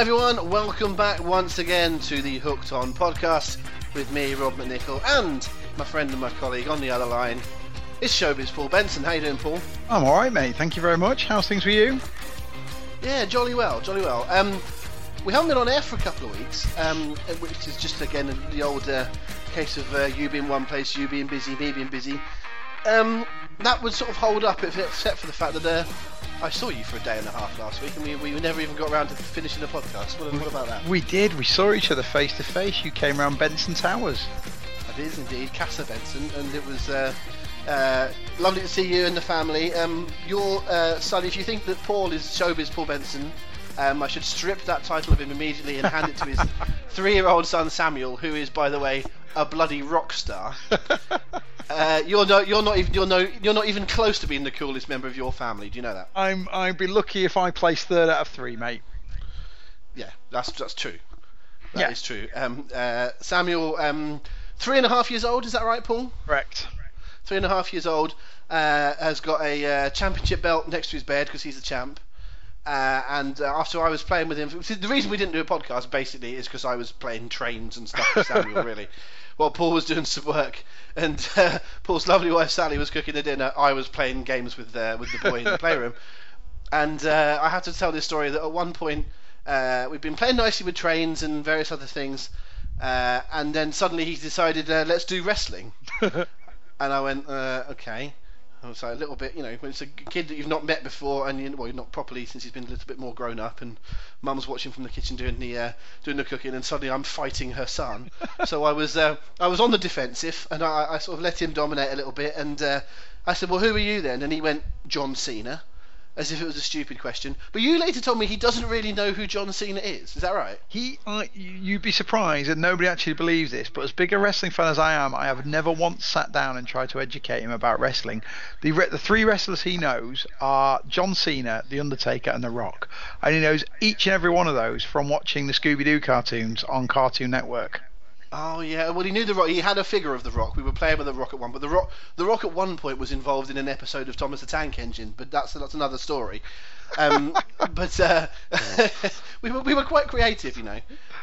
Hi everyone, welcome back once again to the Hooked On podcast with me, Rob McNichol, and my friend and my colleague on the other line. It's Showbiz Paul Benson. How you doing, Paul? I'm all right, mate. Thank you very much. How's things with you? Yeah, jolly well, jolly well. Um, we haven't been on air for a couple of weeks, um, which is just again the old uh, case of uh, you being one place, you being busy, me being busy. Um, that would sort of hold up if, except for the fact that uh, I saw you for a day and a half last week, and we, we never even got around to finishing the podcast. What, what about that? We did. We saw each other face to face. You came around Benson Towers. I did indeed, Casa Benson, and it was uh, uh, lovely to see you and the family. Um, your uh, son, if you think that Paul is showbiz Paul Benson, um, I should strip that title of him immediately and hand it to his three-year-old son Samuel, who is, by the way, a bloody rock star. Uh, you're not. You're not even. You're no. You're not even close to being the coolest member of your family. Do you know that? I'm. I'd be lucky if I place third out of three, mate. Yeah, that's that's true. That Yeah. is true. Um, uh, Samuel, um, three and a half years old. Is that right, Paul? Correct. Three and a half years old. Uh, has got a uh, championship belt next to his bed because he's the champ. Uh, and uh, after I was playing with him, the reason we didn't do a podcast basically is because I was playing trains and stuff with Samuel. really, while Paul was doing some work, and uh, Paul's lovely wife Sally was cooking the dinner. I was playing games with uh, with the boy in the playroom. And uh, I have to tell this story that at one point uh, we've been playing nicely with trains and various other things, uh, and then suddenly he decided, uh, let's do wrestling. and I went, uh, okay. I was like a little bit, you know, when it's a kid that you've not met before, and you, well, not properly since he's been a little bit more grown up, and Mum's watching from the kitchen doing the uh, doing the cooking, and suddenly I'm fighting her son. so I was uh, I was on the defensive, and I, I sort of let him dominate a little bit, and uh, I said, well, who are you then? And he went, John Cena, as if it was a stupid question. But you later told me he doesn't really know who John Cena is. Is that right? He, you'd be surprised, and nobody actually believes this. But as big a wrestling fan as I am, I have never once sat down and tried to educate him about wrestling. The re- the three wrestlers he knows are John Cena, The Undertaker, and The Rock, and he knows each and every one of those from watching the Scooby Doo cartoons on Cartoon Network. Oh yeah, well he knew the Rock. He had a figure of the Rock. We were playing with the Rock at one, but the Rock, the Rock at one point was involved in an episode of Thomas the Tank Engine, but that's that's another story. Um, but uh, we were we were quite creative, you know.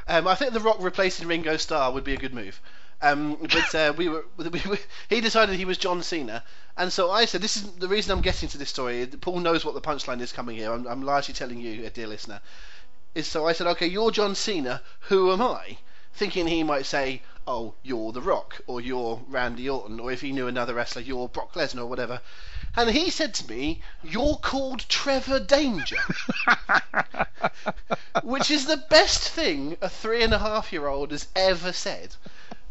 Um, I think the Rock replacing Ringo Starr would be a good move. Um, but uh, we were, we he decided he was John Cena, and so I said, "This is the reason I'm getting to this story." Paul knows what the punchline is coming here. I'm, I'm largely telling you, a dear listener. Is so I said, "Okay, you're John Cena. Who am I?" Thinking he might say, "Oh, you're The Rock," or "You're Randy Orton," or if he knew another wrestler, "You're Brock Lesnar," or whatever. And he said to me, "You're called Trevor Danger," which is the best thing a three and a half year old has ever said.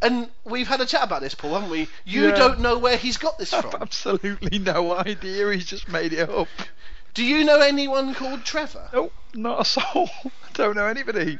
And we've had a chat about this, Paul, haven't we? You Yeah. don't know where he's got this I've from. absolutely no idea. He's just made it up. Do you know anyone called Trevor? Nope, not a soul. I don't know anybody.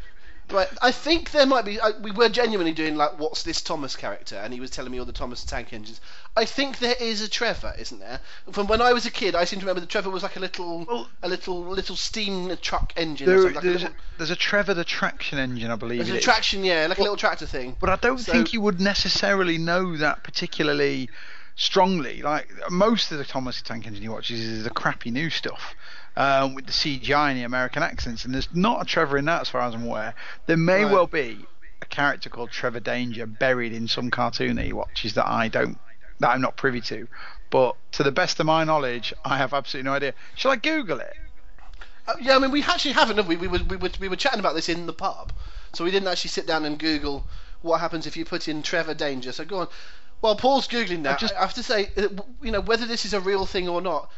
Right, I think there might be. We were genuinely doing like, what's this Thomas character? And he was telling me all the Thomas Tank Engines. I think there is a Trevor, isn't there? From when I was a kid, I seem to remember that Trevor was like a little, Well- a little, little steam truck engine. or There, something, like a there's, little, a, there's a Trevor the traction engine, I believe. there's a is. traction, yeah, like a little tractor thing. But I don't So- think you would necessarily know that particularly strongly. Like most of the Thomas Tank Engine you watch is the crappy new stuff. Um, with the CGI and the American accents, and there's not a Trevor in that, as far as I'm aware. There may Right. well be a character called Trevor Danger buried in some cartoon that he watches that I don't, that I'm not privy to. But to the best of my knowledge, I have absolutely no idea. Shall I Google it? Uh, yeah, I mean, we actually haven't, have we? We were, we, were, we were chatting about this in the pub, so we didn't actually sit down and Google what happens if you put in Trevor Danger. So go on. While Paul's googling that, just- I have to say, uh, you know, whether this is a real thing or not,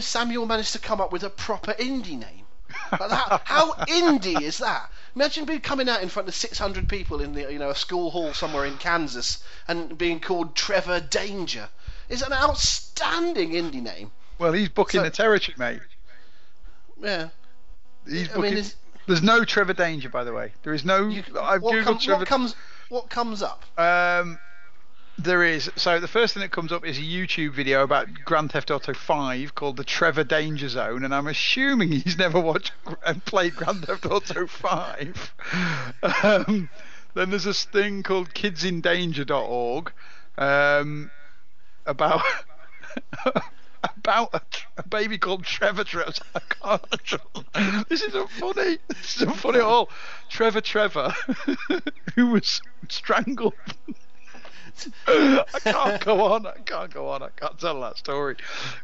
Samuel managed to come up with a proper indie name. Like that, how indie is that? Imagine being coming out in front of 600 people in the you know a school hall somewhere in Kansas and being called Trevor Danger. It's an outstanding indie name. Well, he's booking So- the territory, mate. Yeah. He's I mean, There's no Trevor Danger, by the way. There is no. you, I've what, googled com- Trevor. what comes what comes up? Um, there is. So the first thing that comes up is a YouTube video about Grand Theft Auto 5 called the Trevor Danger Zone, and I'm assuming he's never watched and played Grand Theft Auto 5. Um, then there's this thing called kidsindanger.org um, about about a, a baby called Trevor Trevor. This isn't funny. This isn't funny at all. Trevor Trevor, who was strangled. I can't go on. I can't go on. I can't tell that story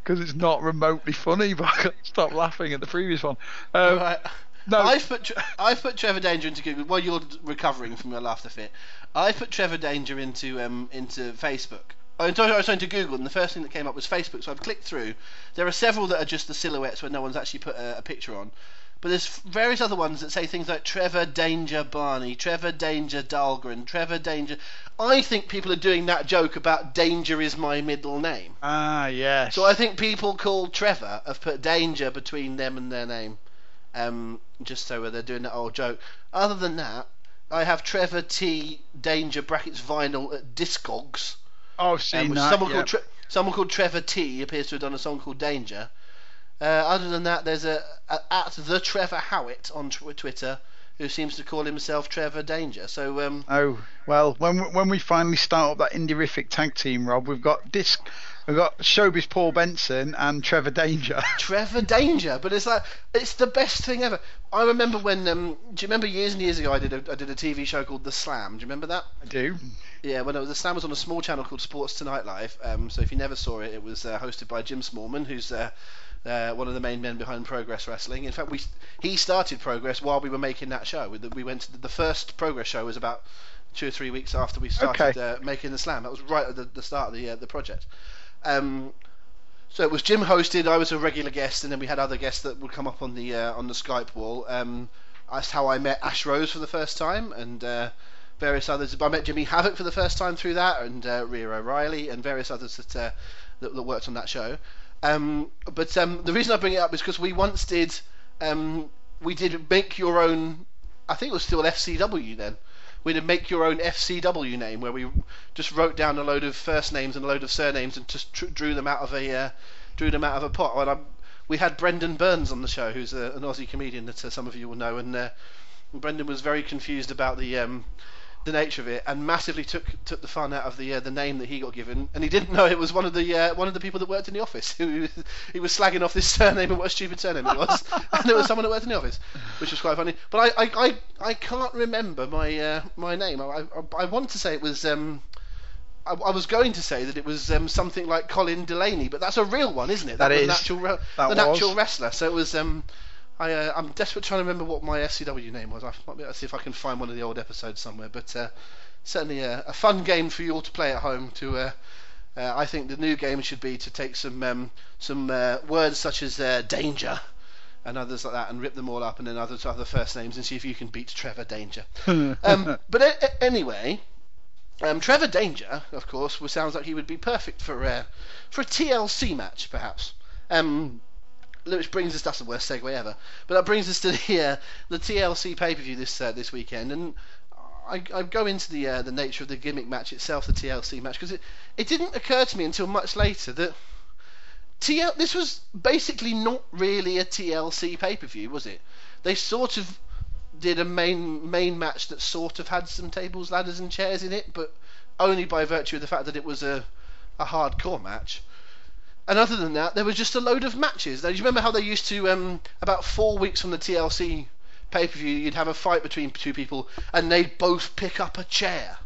because it's not remotely funny. But I can't stop laughing at the previous one. Um, Right. no. I've put I've put Trevor Danger into Google while you're recovering from your laughter fit. I put Trevor Danger into um into Facebook. I was sorry, to Google, and the first thing that came up was Facebook. So I've clicked through. There are several that are just the silhouettes where no one's actually put a, a picture on. But there's various other ones that say things like Trevor Danger Barney, Trevor Danger Dahlgren, Trevor Danger. I think people are doing that joke about Danger is my middle name. ah, yes. So I think people called Trevor have put danger between them and their name, um, just so they're doing that old joke. Other than that, I have Trevor T Danger brackets vinyl at Discogs. oh, I've Um, seen which that. someone yeah. called Tre- someone called Trevor T appears to have done a song called Danger. Uh, other than that, there's a, a at the Trevor Howitt on tw- Twitter who seems to call himself Trevor Danger. So um, Oh well, when we- when we finally start up that Indie-rific tag team, Rob, we've got disc, we've got Showbiz Paul Benson and Trevor Danger. Trevor Danger, but it's like it's the best thing ever. I remember when um, do you remember years and years ago I did a I did a TV show called The Slam. Do you remember that? I do. Yeah, when it was the Slam was on a small channel called Sports Tonight Live. Um, so if you never saw it, it was uh, hosted by Jim Smallman, who's uh, uh, one of the main men behind Progress Wrestling. In fact, we he started Progress while we were making that show. We, we went to the, the first Progress show was about two or three weeks after we started Okay. uh, making the Slam. That was right at the, the start of the uh, the project. Um, so it was Jim hosted. I was a regular guest, and then we had other guests that would come up on the uh, on the Skype wall. Um, that's how I met Ash Rose for the first time, and uh, various others. I met Jimmy Havoc for the first time through that, and uh, Rhia O'Reilly, and various others that, uh, that that worked on that show. Um, but um, the reason I bring it up is because we once did um, we did make your own. I think it was still FCW then. We did make your own FCW name where we just wrote down a load of first names and a load of surnames and just tr- drew them out of a uh, drew them out of a pot. And I, we had Brendan Burns on the show, who's a, an Aussie comedian that uh, some of you will know, and uh, Brendan was very confused about the um, the nature of it and massively took took the fun out of the uh, the name that he got given, and he didn't know it was one of the uh, one of the people that worked in the office. Who he was slagging off this surname and what a stupid surname it was, and it was someone that worked in the office, which was quite funny. But I I, I, I can't remember my uh, my name. I, I I want to say it was. Um, I, I was going to say that it was um, something like Colin Delaney, but that's a real one, isn't it? That was is. an actual, re- That the was. actual wrestler. So it was. Um, I, uh, I'm desperate trying to remember what my FCW name was. I might be able to see if I can find one of the old episodes somewhere. But uh, certainly a, a fun game for you all to play at home. To uh, uh, I think the new game should be to take some um, some uh, words such as uh, danger and others like that and rip them all up, and then others other first names and see if you can beat Trevor Danger. um, but a- a- anyway, um, Trevor Danger, of course, sounds like he would be perfect for uh, for a TLC match, perhaps. Um, which brings us that's the worst segue ever. But that brings us to the uh, the TLC pay per view this uh, this weekend, and I, I go into the uh, the nature of the gimmick match itself, the TLC match, because it it didn't occur to me until much later that. TL, this was basically not really a TLC pay per view, was it? They sort of did a main main match that sort of had some tables, ladders, and chairs in it, but only by virtue of the fact that it was a a hardcore match. And other than that, there was just a load of matches. Now, do you remember how they used to, um, about four weeks from the TLC pay per view, you'd have a fight between two people, and they'd both pick up a chair.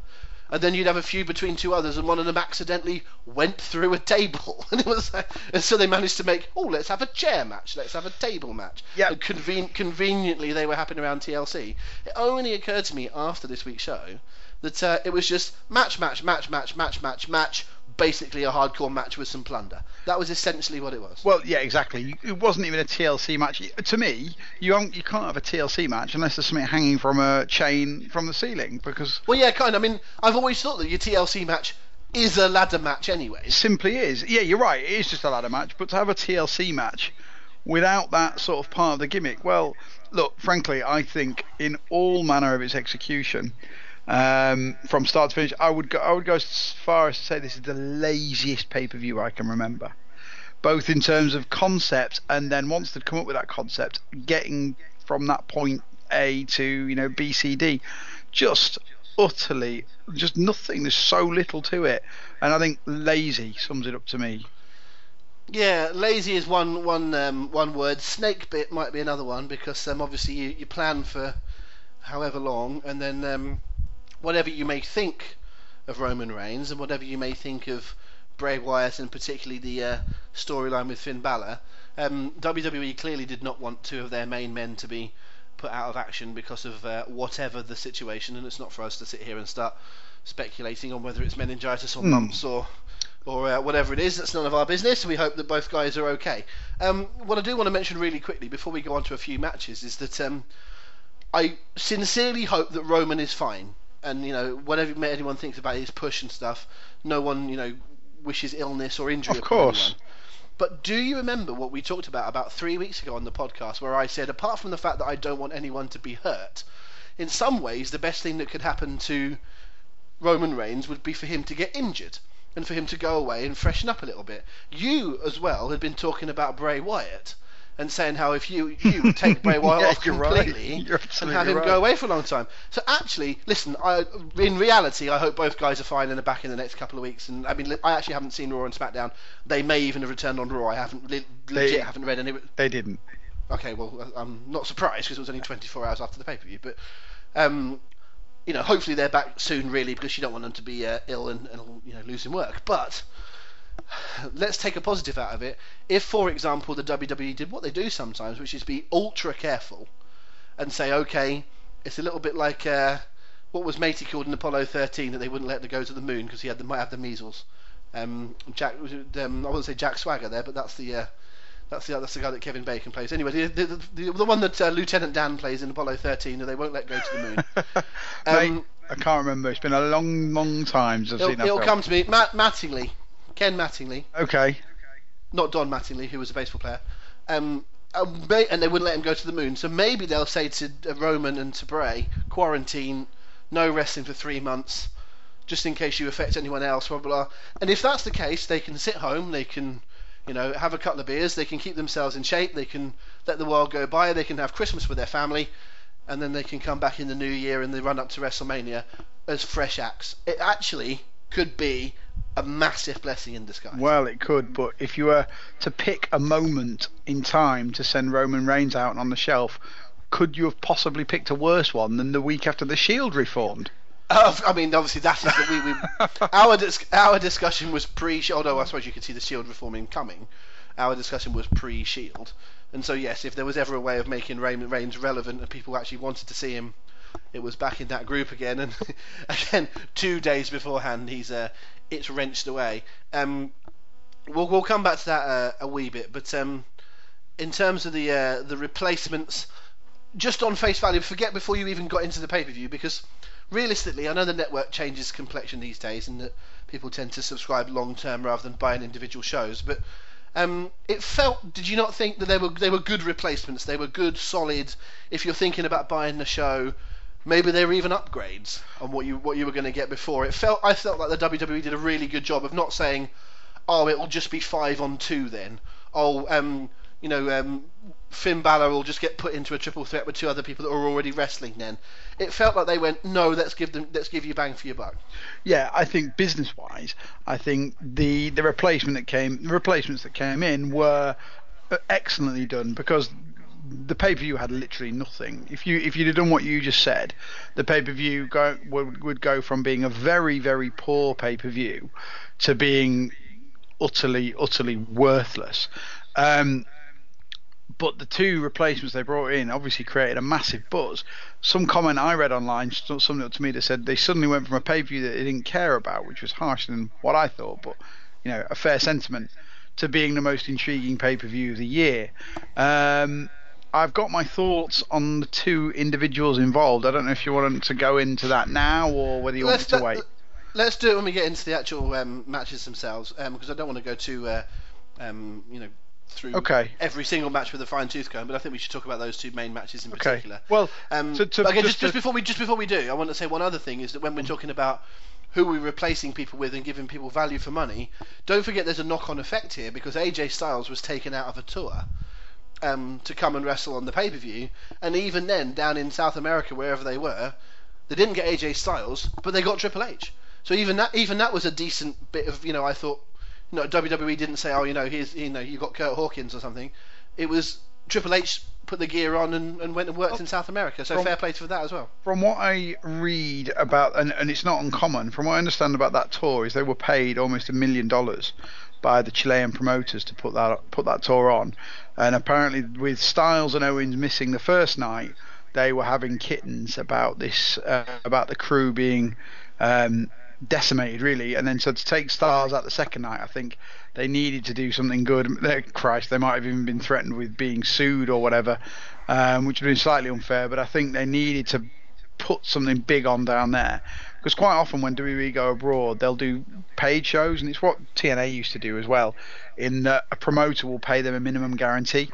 And then you'd have a feud between two others, and one of them accidentally went through a table, and it was, like, and so they managed to make, oh, let's have a chair match, let's have a table match. And conven- conveniently, they were happening around TLC. It only occurred to me after this week's show that uh, it was just match, match, match, match, match, match, match, basically a hardcore match with some plunder. That was essentially what it was. Well, yeah, exactly. It wasn't even a TLC match. To me, you you can't have a TLC match unless there's something hanging from a chain from the ceiling because Well, yeah, kind of. I mean, I've always thought that your TLC match is a ladder match anyway. it simply is. Yeah, you're right. It is just a ladder match, but to have a TLC match without that sort of part of the gimmick, well, look, frankly, I think in all manner of its execution, um, from start to finish, I would go. I would go as far as to say this is the laziest pay per view I can remember, both in terms of concept and then once they'd come up with that concept, getting from that point A to you know B C D, just utterly, just nothing. There's so little to it, and I think lazy sums it up to me. Yeah, lazy is one one um, one word. Snake bit might be another one because um, obviously you, you plan for however long, and then um, whatever you may think of Roman Reigns and whatever you may think of Bray Wyatt and particularly the uh, storyline with Finn Balor, um, WWE clearly did not want two of their main men to be put out of action because of uh, whatever the situation, and it's not for us to sit here and start speculating on whether it's meningitis or mumps or or uh, whatever it is. That's none of our business. We hope that both guys are okay. Um, what I do want to mention really quickly before we go on to a few matches is that um, I sincerely hope that Roman is fine. And you know, whatever anyone thinks about his push and stuff, no one you know wishes illness or injury. Of upon course. anyone. But do you remember what we talked about about three weeks ago on the podcast, where I said, apart from the fact that I don't want anyone to be hurt, in some ways the best thing that could happen to Roman Reigns would be for him to get injured and for him to go away and freshen up a little bit. You as well had been talking about Bray Wyatt and saying how if you you take Bray Wyatt Yeah, off you're right. completely and have him right. go away for a long time. So actually, listen, I in reality I hope both guys are fine and are back in the next couple of weeks. And I mean, I actually haven't seen Raw and SmackDown. They may even have returned on Raw. I haven't le- legit haven't read any. They didn't. Okay, well, I'm not surprised because it was only 24 hours after the pay per view. But, um, you know, hopefully they're back soon, really, because you don't want them to be uh, ill and, and you know losing work. But let's take a positive out of it. If, for example, the WWE did what they do sometimes, which is be ultra careful and say, okay, it's a little bit like uh, what was Matey called in Apollo 13 that they wouldn't let him go to the moon because he had the, might have the measles. Um, Jack, um, I wouldn't say Jack Swagger there, but that's the uh, that's the that's the guy that Kevin Bacon plays. Anyway, the the, the, the one that uh, Lieutenant Dan plays in Apollo 13, that they won't let go to the moon. Mate, Um, I can't remember. It's been a long, long time since I've seen that it'll film. come to me. Matt Mattingly, Ken Mattingly, Okay. not Don Mattingly, who was a baseball player. Um, may- and they wouldn't let him go to the moon. So maybe they'll say to uh, Roman and to Bray, quarantine, no wrestling for three months, just in case you affect anyone else, blah blah. blah. And if that's the case, they can sit home, they can, you know, have a couple of beers, they can keep themselves in shape, they can let the world go by, they can have Christmas with their family, and then they can come back in the new year and the run up to WrestleMania as fresh acts. It actually could be a massive blessing in disguise. Well, it could, but if you were to pick a moment in time to send Roman Reigns out on the shelf, could you have possibly picked a worse one than the week after the Shield reformed? Uh, I mean, obviously that is the we, we our dis- our discussion was pre. Shield although I suppose you could see the Shield reforming coming. Our discussion was pre Shield, and so yes, if there was ever a way of making Reigns relevant and people actually wanted to see him, it was back in that group again. And again, two days beforehand, he's uh, it's wrenched away. Um, we'll we'll come back to that uh, a wee bit, but um, in terms of the uh, the replacements, just on face value, forget before you even got into the pay per view because realistically, I know the network changes complexion these days, and that people tend to subscribe long term rather than buying individual shows. But um, it felt. Did you not think that they were they were good replacements? They were good, solid. If you're thinking about buying the show, maybe they were even upgrades on what you what you were going to get before. It felt. I felt like the WWE did a really good job of not saying, "Oh, it will just be five on two then." Oh, um, you know, um, Finn Balor will just get put into a triple threat with two other people that are already wrestling. Then it felt like they went, "No, let's give them, let's give you bang for your buck." Yeah, I think business-wise, I think the the replacement that came, the replacements that came in were uh, excellently done because the pay-per-view had literally nothing. If you if you'd have done what you just said, the pay-per-view go, would would go from being a very very poor pay-per-view to being utterly utterly worthless. Um, but the two replacements they brought in obviously created a massive buzz. Some comment I read online, something to me that said they suddenly went from a pay per view that they didn't care about, which was harsher than what I thought, but you know, a fair sentiment, to being the most intriguing pay per view of the year. Um, I've got my thoughts on the two individuals involved. I don't know if you want to go into that now or whether you let's want to wait. Let's do it when we get into the actual um, matches themselves, because um, I don't want to go too, uh, um, you know, through okay. every single match with a fine tooth comb. But I think we should talk about those two main matches in okay. particular. Well, um, to, to again, just, just, just before we just before we do, I want to say one other thing is that when we're talking about who we're replacing people with and giving people value for money, don't forget there's a knock-on effect here because AJ Styles was taken out of a tour um, to come and wrestle on the pay per view. And even then, down in South America, wherever they were, they didn't get AJ Styles, but they got Triple H. So even that, even that was a decent bit of, you know, I thought, you know, WWE didn't say, oh, you know, here's, you know, you got Kurt Hawkins or something. It was Triple H put the gear on and, and went and worked in South America. So from, fair play for that as well. From what I read about, and, and it's not uncommon, from what I understand about that tour, is they were paid almost a million dollars by the Chilean promoters to put that put that tour on. And apparently, with Styles and Owens missing the first night, they were having kittens about this uh, about the crew being um, decimated really. And then so to take Styles out the second night, I think they needed to do something good. Christ, they might have even been threatened with being sued or whatever, um, which would have been slightly unfair. But I think they needed to put something big on down there because quite often when WWE go abroad, they'll do paid shows, and it's what TNA used to do as well. In that a promoter will pay them a minimum guarantee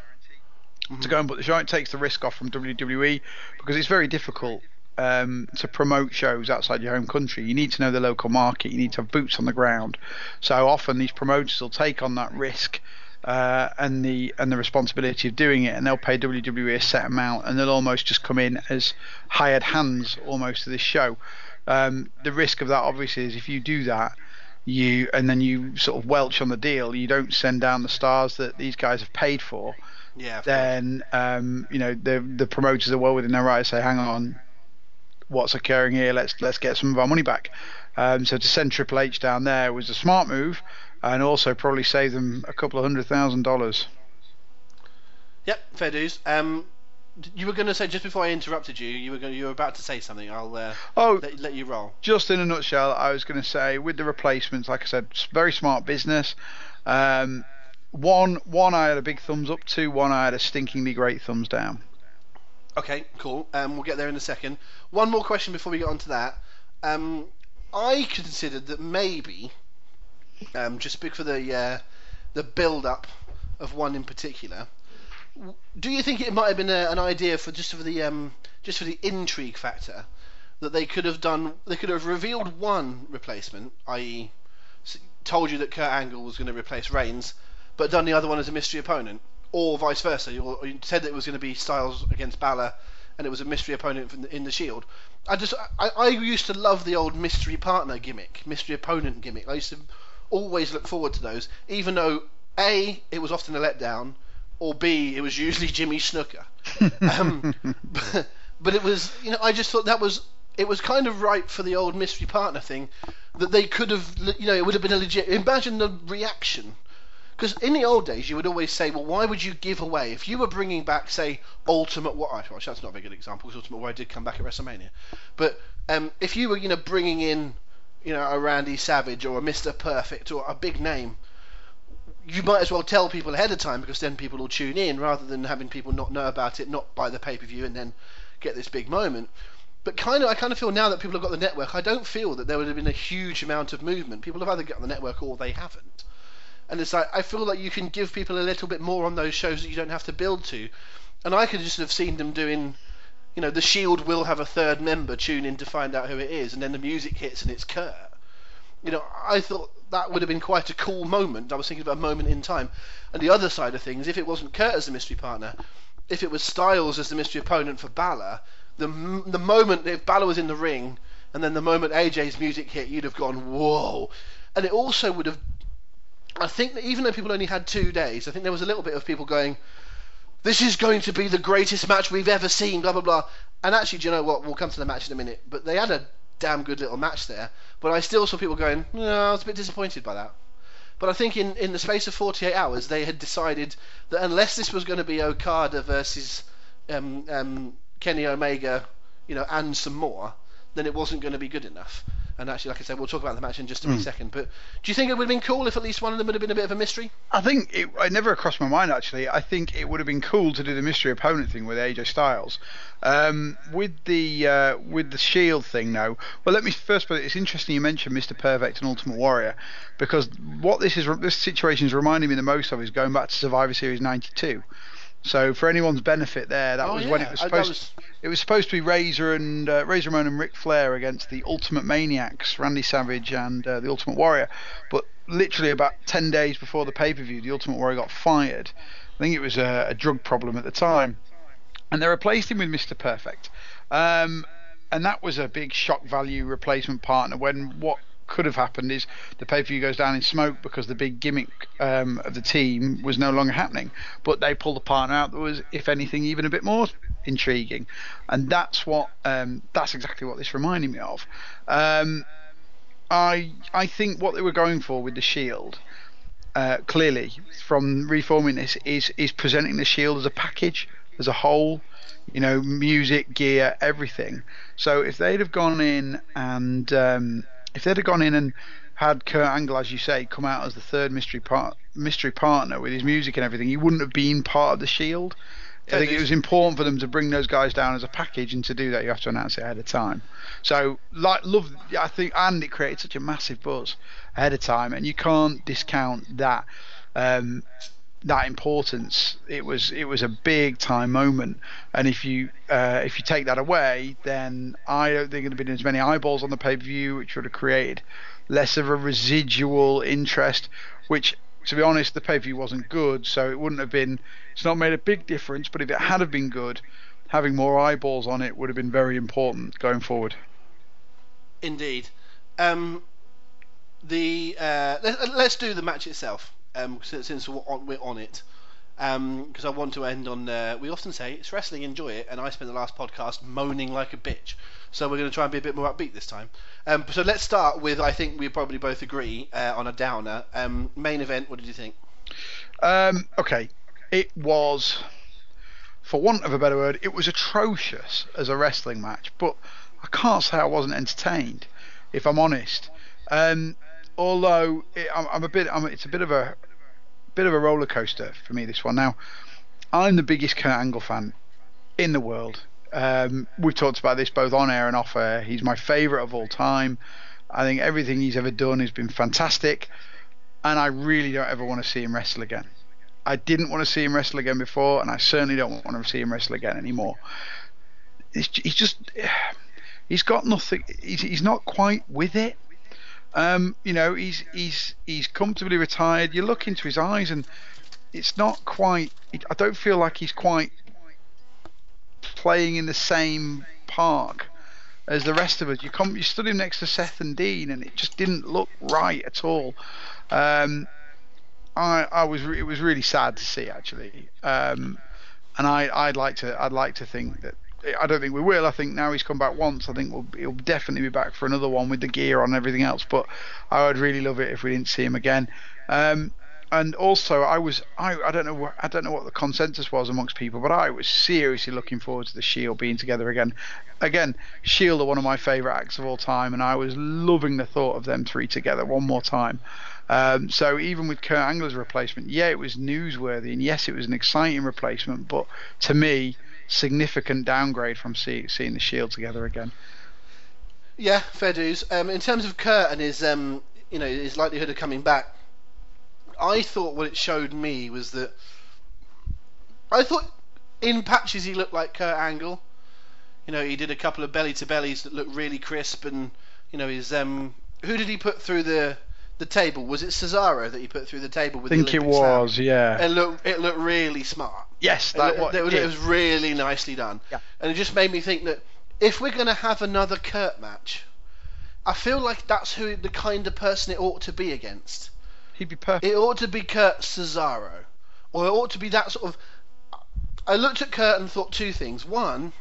mm-hmm. to go and put the show. It takes the risk off from WWE because it's very difficult um, to promote shows outside your home country. You need to know the local market. You need to have boots on the ground. So often these promoters will take on that risk. Uh, and the and the responsibility of doing it, and they'll pay WWE a set amount, and they'll almost just come in as hired hands almost to this show. Um, the risk of that obviously is if you do that, you and then you sort of welch on the deal, you don't send down the stars that these guys have paid for. Yeah. Then um, you know the the promoters are well within their right to say, hang on, what's occurring here? Let's let's get some of our money back. Um, so to send Triple H down there was a smart move, and also probably save them a couple of hundred thousand dollars. Yep, fair dues. Um, you were going to say just before I interrupted you, you were going, you were about to say something. I'll uh, oh let, let, you roll. Just in a nutshell, I was going to say with the replacements, like I said, very smart business. Um, one one I had a big thumbs up to, one I had a stinkingly great thumbs down. Okay, cool. Um, we'll get there in a second. One more question before we get on to that. Um, I considered that maybe, um, just speak for the uh, the build up of one in particular, do you think it might have been a, an idea for just for the um, just for the intrigue factor that they could have done? They could have revealed one replacement, i.e., told you that Kurt Angle was going to replace Reigns, but done the other one as a mystery opponent, or vice versa. Or, or you said that it was going to be Styles against Balor, and it was a mystery opponent the, in the Shield. I just I, I used to love the old mystery partner gimmick, mystery opponent gimmick. I used to always look forward to those, even though a it was often a letdown or B, it was usually Jimmy Snuka. um, but, but, it was, you know, I just thought that was, it was kind of right for the old mystery partner thing that they could have, you know, it would have been a legit. Imagine the reaction. Because in the old days, you would always say, well, why would you give away? If you were bringing back, say, Ultimate Warrior, well, that's not a very good example because Ultimate Warrior did come back at WrestleMania. But um, if you were, you know, bringing in, you know, a Randy Savage or a Mr. Perfect or a big name, you might as well tell people ahead of time because then people will tune in rather than having people not know about it, not buy the pay per view, and then get this big moment. But kind of, I kind of feel now that people have got the network, I don't feel that there would have been a huge amount of movement. People have either got the network or they haven't. And it's like I feel like you can give people a little bit more on those shows that you don't have to build to. And I could just have seen them doing, you know, the Shield will have a third member tune in to find out who it is, and then the music hits and it's Kurt. You know, I thought that would have been quite a cool moment. I was thinking about a moment in time. And the other side of things, if it wasn't Kurt as the mystery partner, if it was Styles as the mystery opponent for Balor, the the moment if Balor was in the ring, and then the moment AJ's music hit, you'd have gone whoa. And it also would have. I think that even though people only had two days, I think there was a little bit of people going, "This is going to be the greatest match we've ever seen." Blah blah blah. And actually, do you know what? We'll come to the match in a minute. But they had a damn good little match there. But I still saw people going, no, I was a bit disappointed by that. But I think in, in the space of 48 hours, they had decided that unless this was going to be Okada versus um, um, Kenny Omega, you know, and some more, then it wasn't going to be good enough. And actually, like I said, we'll talk about the match in just a mm. second. But do you think it would have been cool if at least one of them would have been a bit of a mystery? I think it, it never crossed my mind actually. I think it would have been cool to do the mystery opponent thing with AJ Styles. Um, with the uh, with the Shield thing now. Well, let me first put it. It's interesting you mentioned Mr. Perfect and Ultimate Warrior because what this is this situation is reminding me the most of is going back to Survivor Series '92 so for anyone's benefit, there, that oh, was yeah. when it was supposed. Was... It was supposed to be Razor and uh, Razor Ramon and Ric Flair against the Ultimate Maniacs, Randy Savage and uh, the Ultimate Warrior. But literally about ten days before the pay per view, the Ultimate Warrior got fired. I think it was a, a, drug problem at the time, and they replaced him with Mister Perfect. Um, and that was a big shock value replacement partner when what could have happened is the pay per view goes down in smoke because the big gimmick um, of the team was no longer happening. But they pulled a partner out that was, if anything, even a bit more intriguing, and that's what um, that's exactly what this reminded me of. Um, I I think what they were going for with the Shield. Uh, clearly, from reforming this, is is presenting the Shield as a package, as a whole, you know, music, gear, everything. So if they'd have gone in and um, if they'd have gone in and had Kurt Angle, as you say, come out as the third mystery part, mystery partner with his music and everything, he wouldn't have been part of the Shield. I think it was important for them to bring those guys down as a package, and to do that, you have to announce it ahead of time. So, like, love, I think, and it created such a massive buzz ahead of time, and you can't discount that. Um, that importance. It was it was a big time moment, and if you uh, if you take that away, then I don't think there'd have been as many eyeballs on the pay per view, which would have created less of a residual interest. Which, to be honest, the pay per view wasn't good, so it wouldn't have been. It's not made a big difference, but if it had have been good, having more eyeballs on it would have been very important going forward. Indeed. Um, the uh, let, let's do the match itself um, since, since we're, on, it. Because um, I want to end on. Uh, we often say it's wrestling, enjoy it, and I spent the last podcast moaning like a bitch. So we're going to try and be a bit more upbeat this time. Um, so let's start with. I think we probably both agree uh, on a downer. Um, main event. What did you think? Okay, it was, for want of a better word, it was atrocious as a wrestling match. But I can't say I wasn't entertained, if I'm honest. Um, although it, I'm, I'm, a bit, I'm, it's a bit of a bit of a roller coaster for me. This one now. I'm the biggest Kurt Angle fan in the world. Um, we've talked about this both on air and off air. He's my favourite of all time. I think everything he's ever done has been fantastic, and I really don't ever want to see him wrestle again. I didn't want to see him wrestle again before, and I certainly don't want to see him wrestle again anymore. He's, he's just, he's got nothing. He's, he's not quite with it. Um, you know, he's he's he's comfortably retired. You look into his eyes, and it's not quite. I don't feel like he's quite playing in the same park as the rest of us. You come, you stood him next to Seth and Dean, and it just didn't look right at all. Um, I, I was, it was really sad to see actually, um, and I, I'd like to, I'd like to think that I don't think we will. I think now he's come back once. I think we'll, he'll definitely be back for another one with the gear on and everything else. But I would really love it if we didn't see him again. Um, and also, I was I, I don't know I don't know what the consensus was amongst people, but I was seriously looking forward to the Shield being together again. Again, Shield are one of my favourite acts of all time, and I was loving the thought of them three together one more time. Um, so even with Kurt Angle's replacement, yeah, it was newsworthy, and yes, it was an exciting replacement, but to me significant downgrade from see, seeing the Shield together again. Yeah, fair dues. Um, in terms of Kurt and his, um, you know, his likelihood of coming back, I thought what it showed me was that I thought in patches he looked like Kurt Angle. You know, he did a couple of belly to bellies that looked really crisp, and you know, his um, who did he put through the the table? Was it Cesaro that he put through the table with? I think it was, slam? yeah. It looked it looked really smart. Yes, that it, it, was, it was really nicely done. Yeah. And it just made me think that if we're going to have another Kurt match, I feel like that's who the kind of person it ought to be against. He'd be perfect. It ought to be Kurt Cesaro, or it ought to be that sort of. I looked at Kurt and thought two things. One,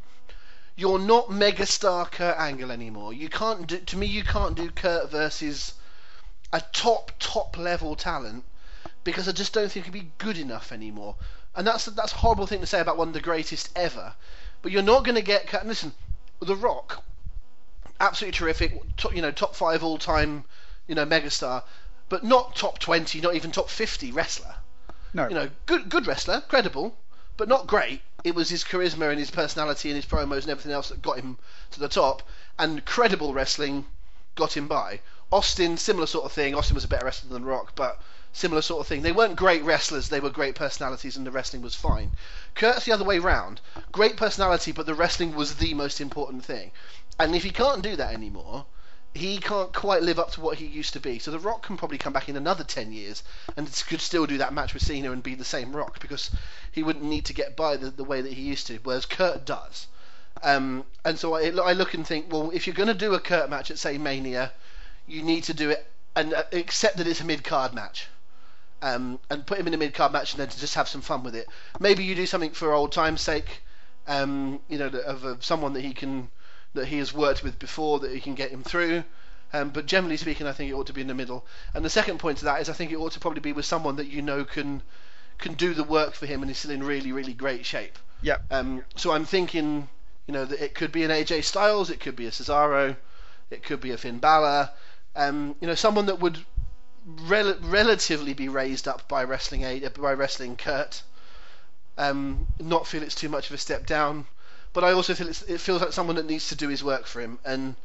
you're not megastar Kurt Angle anymore. You can't do to me. You can't do Kurt versus a top top level talent because I just don't think he'd be good enough anymore. And that's that's a horrible thing to say about one of the greatest ever. But you're not going to get. Listen, The Rock, absolutely terrific. Top, you know, top five all time. You know, megastar, but not top twenty, not even top fifty wrestler. No. You know, good good wrestler, credible, but not great. It was his charisma and his personality and his promos and everything else that got him to the top. And credible wrestling got him by. Austin, similar sort of thing. Austin was a better wrestler than Rock, but similar sort of thing. They weren't great wrestlers, they were great personalities, and the wrestling was fine. Kurt's the other way round. Great personality, but the wrestling was the most important thing. And if he can't do that anymore, he can't quite live up to what he used to be. So The Rock can probably come back in another 10 years and could still do that match with Cena and be the same Rock because he wouldn't need to get by the, the way that he used to, whereas Kurt does. Um, and so I, I look and think, well, if you're going to do a Kurt match at, say, Mania, you need to do it and uh, accept that it's a mid card match. Um, and put him in a mid card match and then to just have some fun with it. Maybe you do something for old time's sake, um, you know, of, of someone that he can that he has worked with before that he can get him through. Um, but generally speaking, I think it ought to be in the middle. And the second point to that is I think it ought to probably be with someone that you know can can do the work for him and is still in really really great shape. Yeah. Um, so I'm thinking, you know, that it could be an AJ Styles, it could be a Cesaro, it could be a Finn Balor. Um, you know, someone that would rel- relatively be raised up by wrestling a- by wrestling Kurt. Um, not feel it's too much of a step down, but I also feel it feels like someone that needs to do his work for him. And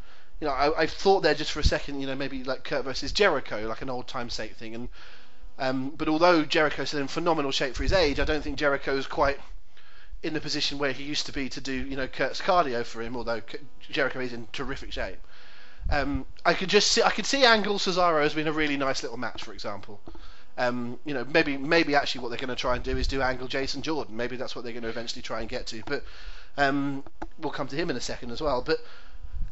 you know, I, I thought there just for a second, you know, maybe like Kurt versus Jericho, like an old time sake thing. And um, but although Jericho's still in phenomenal shape for his age, I don't think Jericho's quite in the position where he used to be to do, you know, Kurt's cardio for him. Although Jericho is in terrific shape. Um, I could just see, I could see Angle Cesaro as being a really nice little match, for example. Um, you know, maybe maybe actually what they're going to try and do is do Angle Jason Jordan. Maybe that's what they're going to eventually try and get to. But um, we'll come to him in a second as well. But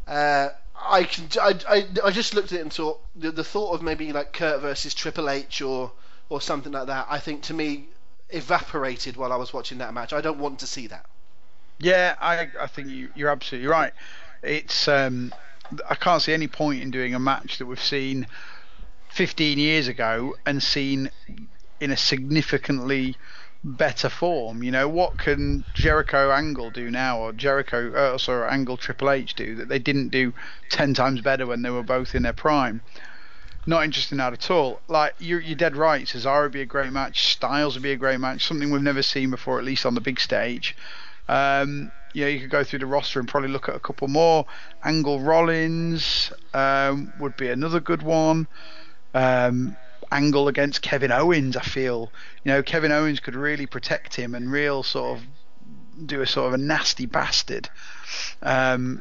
uh, I can I, I, I just looked at it and thought the, the thought of maybe like Kurt versus Triple H or or something like that. I think to me evaporated while I was watching that match. I don't want to see that. Yeah, I I think you you're absolutely right. It's um, I can't see any point in doing a match that we've seen 15 years ago and seen in a significantly better form. You know, what can Jericho Angle do now, or Jericho, uh, sorry, Angle Triple H do that they didn't do 10 times better when they were both in their prime? Not interested in that at all. Like you're, you're dead right. Cesaro would be a great match. Styles would be a great match. Something we've never seen before, at least on the big stage. Um, you know, you could go through the roster and probably look at a couple more. Angle Rollins um, would be another good one. Um, Angle against Kevin Owens, I feel. You know, Kevin Owens could really protect him and real sort of do a sort of a nasty bastard um,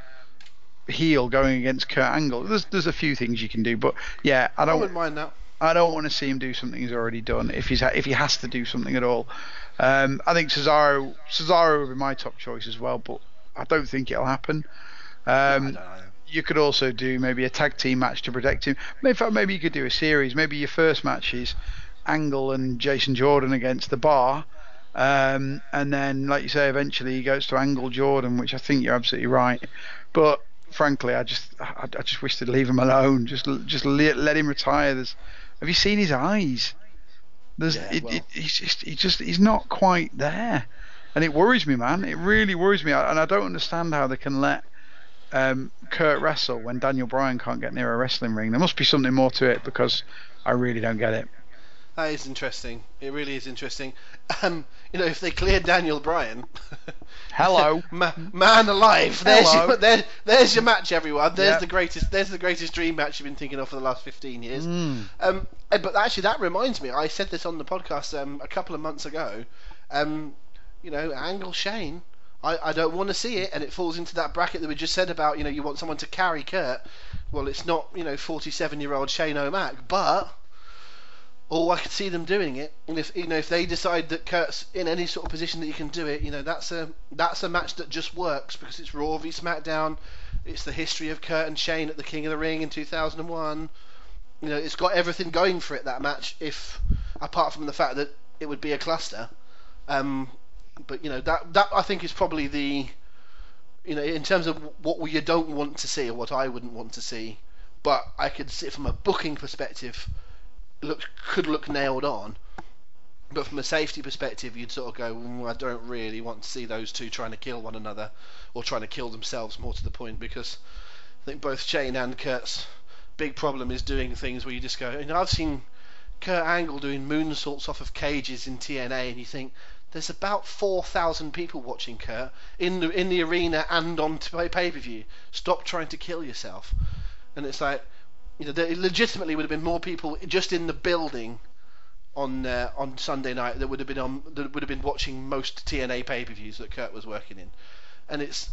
heel going against Kurt Angle. There's there's a few things you can do, but yeah, I I don't wouldn't mind that. I don't want to see him do something he's already done if he's if he has to do something at all. Um, I think Cesaro Cesaro would be my top choice as well, but I don't think it'll happen. Um, you could also do maybe a tag team match to protect him. In fact, maybe you could do a series. Maybe your first match is Angle and Jason Jordan against the Bar, um, and then, like you say, eventually he goes to Angle Jordan, which I think you're absolutely right. But frankly, I just I, I just wish they'd leave him alone. Just just let, let him retire. There's, have you seen his eyes? There's Yeah, it, well. it, he's just he just he's not quite there, and it worries me, man. It really worries me, and I don't understand how they can let um, Kurt wrestle when Daniel Bryan can't get near a wrestling ring. There must be something more to it because I really don't get it. That is interesting. It really is interesting. Um, you know, if they cleared Daniel Bryan, Hello. Ma- man alive, there's Hello. your, there, there's your match, everyone. There's Yep. the greatest, there's the greatest dream match you've been thinking of for the last 15 years. Mm. Um, eh, but actually, that reminds me. I said this on the podcast um, a couple of months ago. Um, you know, Angle Shane. I, I don't want to see it, and it falls into that bracket that we just said about. You know, you want someone to carry Kurt. Well, it's not you know 47-year-old Shane O'Mac, but or I could see them doing it. And if you know if they decide that Kurt's in any sort of position that you can do it, you know that's a that's a match that just works because it's Raw v SmackDown. It's the history of Kurt and Shane at the King of the Ring in 2001. You know, it's got everything going for it that match. If apart from the fact that it would be a cluster, um, but you know that that I think is probably the you know in terms of what we don't want to see or what I wouldn't want to see. but I could see from a booking perspective, looked could look nailed on. But from a safety perspective, you'd sort of go, "Mm, I don't really want to see those two trying to kill one another, or trying to kill themselves. More to the point, because I think both Shane and Kurt's big problem is doing things where you just go. I've seen Kurt Angle doing moonsaults off of cages in TNA, and you think there's about four thousand people watching Kurt in the in the arena and on pay per view. Stop trying to kill yourself. And it's like, you know, there legitimately would have been more people just in the building on uh, on Sunday night that would have been on that would have been watching most TNA pay per views that Kurt was working in. And it's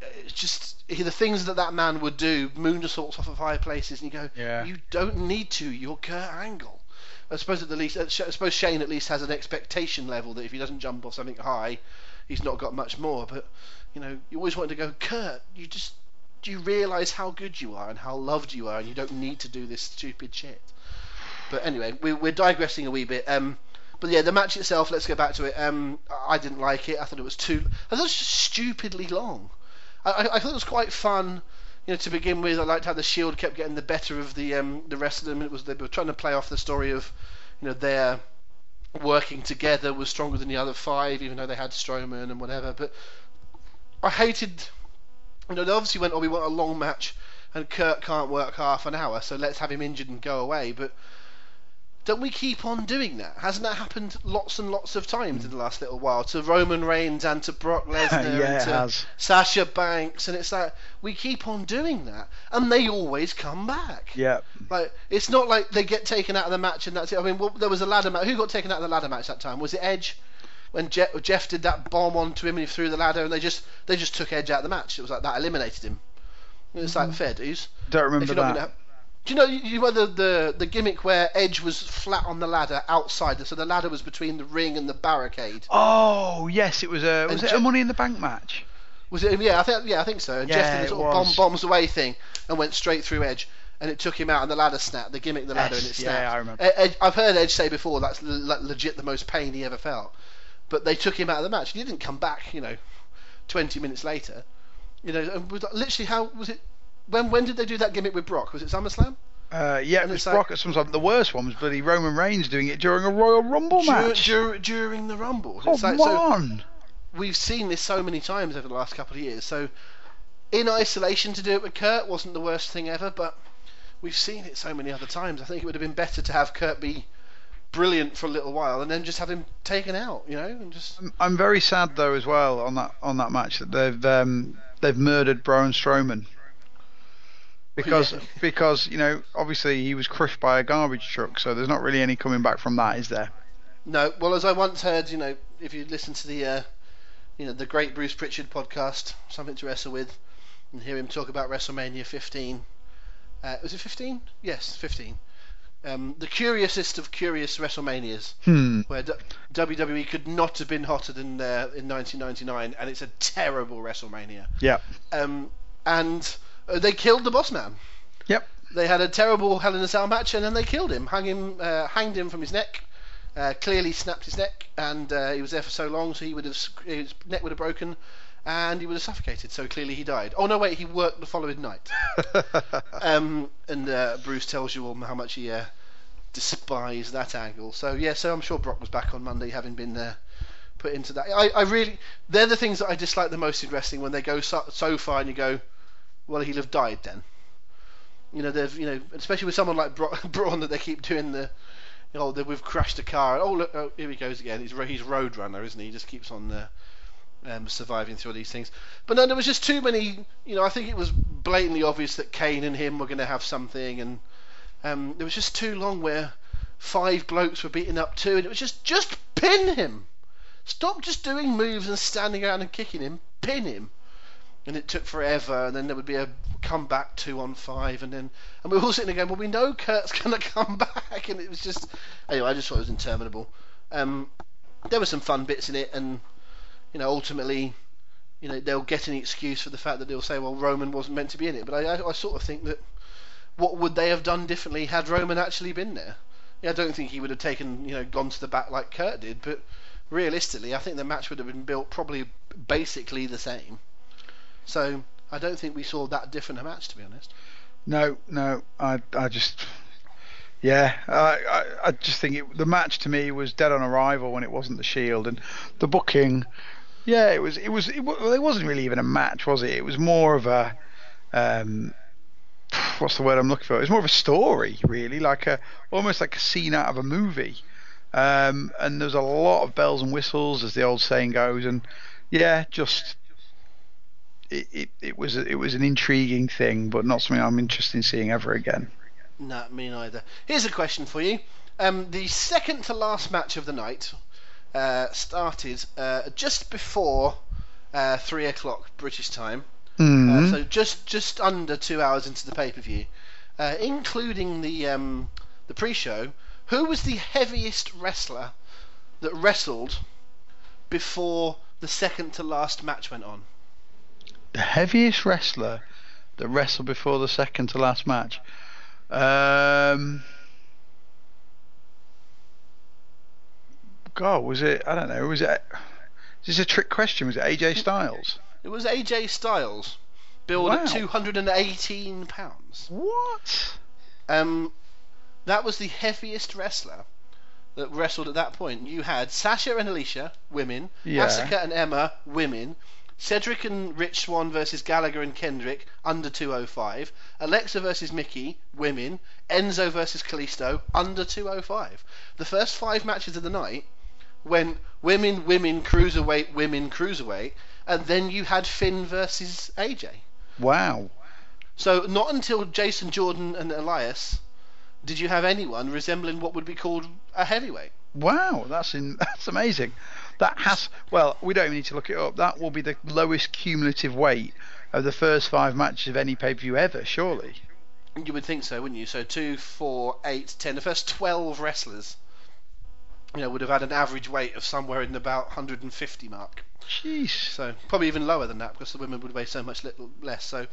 it's just the things that that man would do—moon moonsaults off of high places, and you go, Yeah. you don't need to. You're Kurt Angle. I suppose at the least, I suppose Shane at least has an expectation level that if he doesn't jump off something high, he's not got much more. But you know, you always wanted to go, Kurt. You just do you realise how good you are and how loved you are, and you don't need to do this stupid shit. But anyway, we, we're digressing a wee bit. Um, but yeah, the match itself. Let's go back to it. Um, I didn't like it. I thought it was too. I thought it was stupidly long. I, I, I thought it was quite fun. You know, to begin with, I liked how the Shield kept getting the better of the um, the rest of them. It was they were trying to play off the story of, you know, their working together was stronger than the other five, even though they had Strowman and whatever. But I hated. You know, they obviously went, "Oh, we want a long match, and Kurt can't work half an hour, so let's have him injured and go away." But don't we keep on doing that? Hasn't that happened lots and lots of times in the last little while to Roman Reigns and to Brock Lesnar Yeah, and to has. Sasha Banks, and it's like we keep on doing that, and they always come back. Yeah. Like it's not like they get taken out of the match and that's it. I mean, well, there was a ladder match. Who got taken out of the ladder match that time? Was it Edge? When Jeff, Jeff did that bomb onto him and he threw the ladder, and they just they just took Edge out of the match. It was like that eliminated him. It's like mm-hmm. fair dues. Don't remember that. gonna- do you know you, you whether the the gimmick where Edge was flat on the ladder outside, so the ladder was between the ring and the barricade? Oh yes, it was a was And it Je- a Money in the Bank match? Was it? Yeah, I think yeah, I think so. And Jeff did the it sort of bomb, bombs away thing and went straight through Edge, and it took him out, and the ladder snapped. The gimmick, the ladder, and it snapped. yeah, I remember. E- Edge, I've heard Edge say before that's le- legit the most pain he ever felt. But they took him out of the match. He didn't come back, you know, 20 minutes later. You know, and was- literally, how was it? When when did they do that gimmick with Brock? Was it SummerSlam? Uh, yeah, it was like- Brock at some time. The worst one was bloody Roman Reigns doing it during a Royal Rumble Dur- match. dur- during the Rumble. Come It's like, so we've seen this so many times over the last couple of years. So, in isolation, to do it with Kurt wasn't the worst thing ever, but we've seen it so many other times. I think it would have been better to have Kurt be brilliant for a little while and then just have him taken out, you know, and just. I'm- I'm very sad though as well on that on that match that they've um, they've murdered Braun Strowman because Yeah. because you know obviously he was crushed by a garbage truck, so there's not really any coming back from that, is there? No, well, as I once heard, you know, if you listen to the, uh, you know, the great Bruce Pritchard podcast, something to wrestle with, and hear him talk about WrestleMania 15. Uh, was it 15? Yes, 15. Um, the curiousest of curious WrestleManias. Hmm. where D- WWE could not have been hotter than uh, in 1999, and it's a terrible WrestleMania. Yeah. Um, and uh, they killed the Boss Man. Yep. They had a terrible Hell in a Cell match, and then they killed him, hung him, uh, hanged him from his neck. Uh, clearly snapped his neck, and uh, he was there for so long, so he would have his neck would have broken, and he would have suffocated. So clearly he died. Oh no, wait, he worked the following night. Um, and uh, Bruce tells you all how much he uh, despised that angle. So yeah, so I'm sure Brock was back on Monday, having been uh, put into that. I, I really, they're the things that I dislike the most in wrestling when they go so, so far and you go, well, he'll have died then. You know, they've, you know, especially with someone like Bra- Braun that they keep doing the, you know, that we've crashed a car. Oh look, oh, here he goes again. He's he's Roadrunner, isn't he? He just keeps on. Uh, um, surviving through all these things, but no, there was just too many. You know, I think it was blatantly obvious that Kane and him were going to have something, and um, there was just too long where five blokes were beating up two, and it was just just pin him. Stop just doing moves and standing around and kicking him. Pin him. And it took forever, and then there would be a comeback two on five, and then and we were all sitting there going, well, we know Kurt's going to come back, and it was just anyway. I just thought it was interminable. Um, there were some fun bits in it, and you know, ultimately, you know, they'll get an excuse for the fact that they'll say, well, Roman wasn't meant to be in it. But I, I, I sort of think that what would they have done differently had Roman actually been there? Yeah, I don't think he would have taken, you know, gone to the back like Kurt did, but realistically, I think the match would have been built probably basically the same. So I don't think we saw that different a match, to be honest. No, no, I, I just, yeah, I, I, I just think it, the match to me was dead on arrival when it wasn't the Shield, and the booking, yeah, it was, it was, it, it wasn't really even a match, was it? It was more of a, um, what's the word I'm looking for? It was more of a story, really, like a almost like a scene out of a movie. Um, and there's a lot of bells and whistles, as the old saying goes, and yeah, just it, it, it was it was an intriguing thing, but not something I'm interested in seeing ever again. No, me neither. Here's a question for you. Um, the second to last match of the night uh, started uh, just before uh, three o'clock British time. Uh, so just just under two hours into the pay per view, uh, including the um, the pre-show. Who was the heaviest wrestler that wrestled before the second to last match went on? the heaviest wrestler that wrestled before the second to last match. Um, God, was it? I don't know. Was it? Is this is a trick question? Was it AJ Styles? It was AJ Styles, billed Wow. at 218 pounds. What? Um, that was the heaviest wrestler that wrestled at that point. You had Sasha and Alicia, women. Yeah. Asuka and Emma, women. Cedric and Rich Swann versus Gallagher and Kendrick, under 205. Alexa versus Mickie, women. Enzo versus Kalisto, under 205. The first five matches of the night went women, women, cruiserweight, women, cruiserweight, and then you had Finn versus AJ. Wow. So not until Jason Jordan and Elias did you have anyone resembling what would be called a heavyweight. Wow, that's in, that's amazing. That has well, we don't even need to look it up. That will be the lowest cumulative weight of the first five matches of any pay per view ever, surely. You would think so, wouldn't you? So two, four, eight, ten. The first twelve wrestlers, you know, would have had an average weight of somewhere in about 150 mark. Jeez. So probably even lower than that because the women would weigh so much little less. So.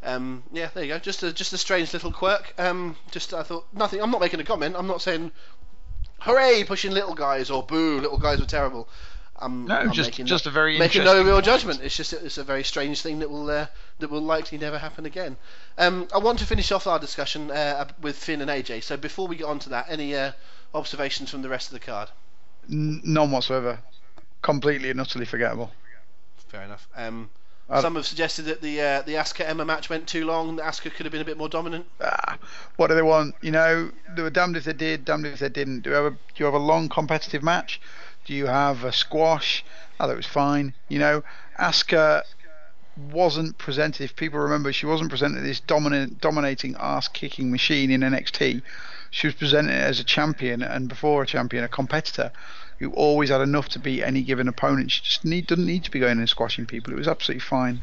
Um, yeah, there you go. Just a just a strange little quirk. Um, just I thought nothing. I'm not making a comment. I'm not saying, "Hooray, pushing little guys" or "Boo, little guys were terrible." I'm, No, I'm just making just a very making no real point. judgment. It's just it's a very strange thing that will uh, that will likely never happen again. Um, I want to finish off our discussion uh, with Finn and AJ. So before we get on to that, any uh, observations from the rest of the card? N- none whatsoever. Completely and utterly forgettable. Fair enough. Um, Uh, some have suggested that the uh, the Asuka Emma match went too long. That Asuka could have been a bit more dominant. ah, what do they want? You know, they were damned if they did, damned if they didn't. Do you have a do you have a long competitive match? Do you have a squash? I thought it was fine. You know, Asuka wasn't presented. If people remember, she wasn't presented as this dominant, dominating ass-kicking machine in NXT. She was presented as a champion, and before a champion, a competitor who always had enough to beat any given opponent. She just need doesn't need to be going and squashing people. It was absolutely fine.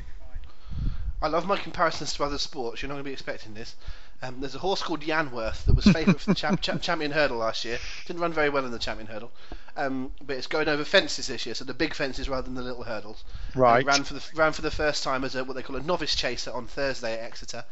I love my comparisons to other sports. You're not going to be expecting this. Um, there's a horse called Yanworth that was favourite for the cham- cha- champion hurdle last year. Didn't run very well in the champion hurdle, um, but it's going over fences this year, so the big fences rather than the little hurdles. Right. Ran for the ran for the first time as a what they call a novice chaser on Thursday at Exeter,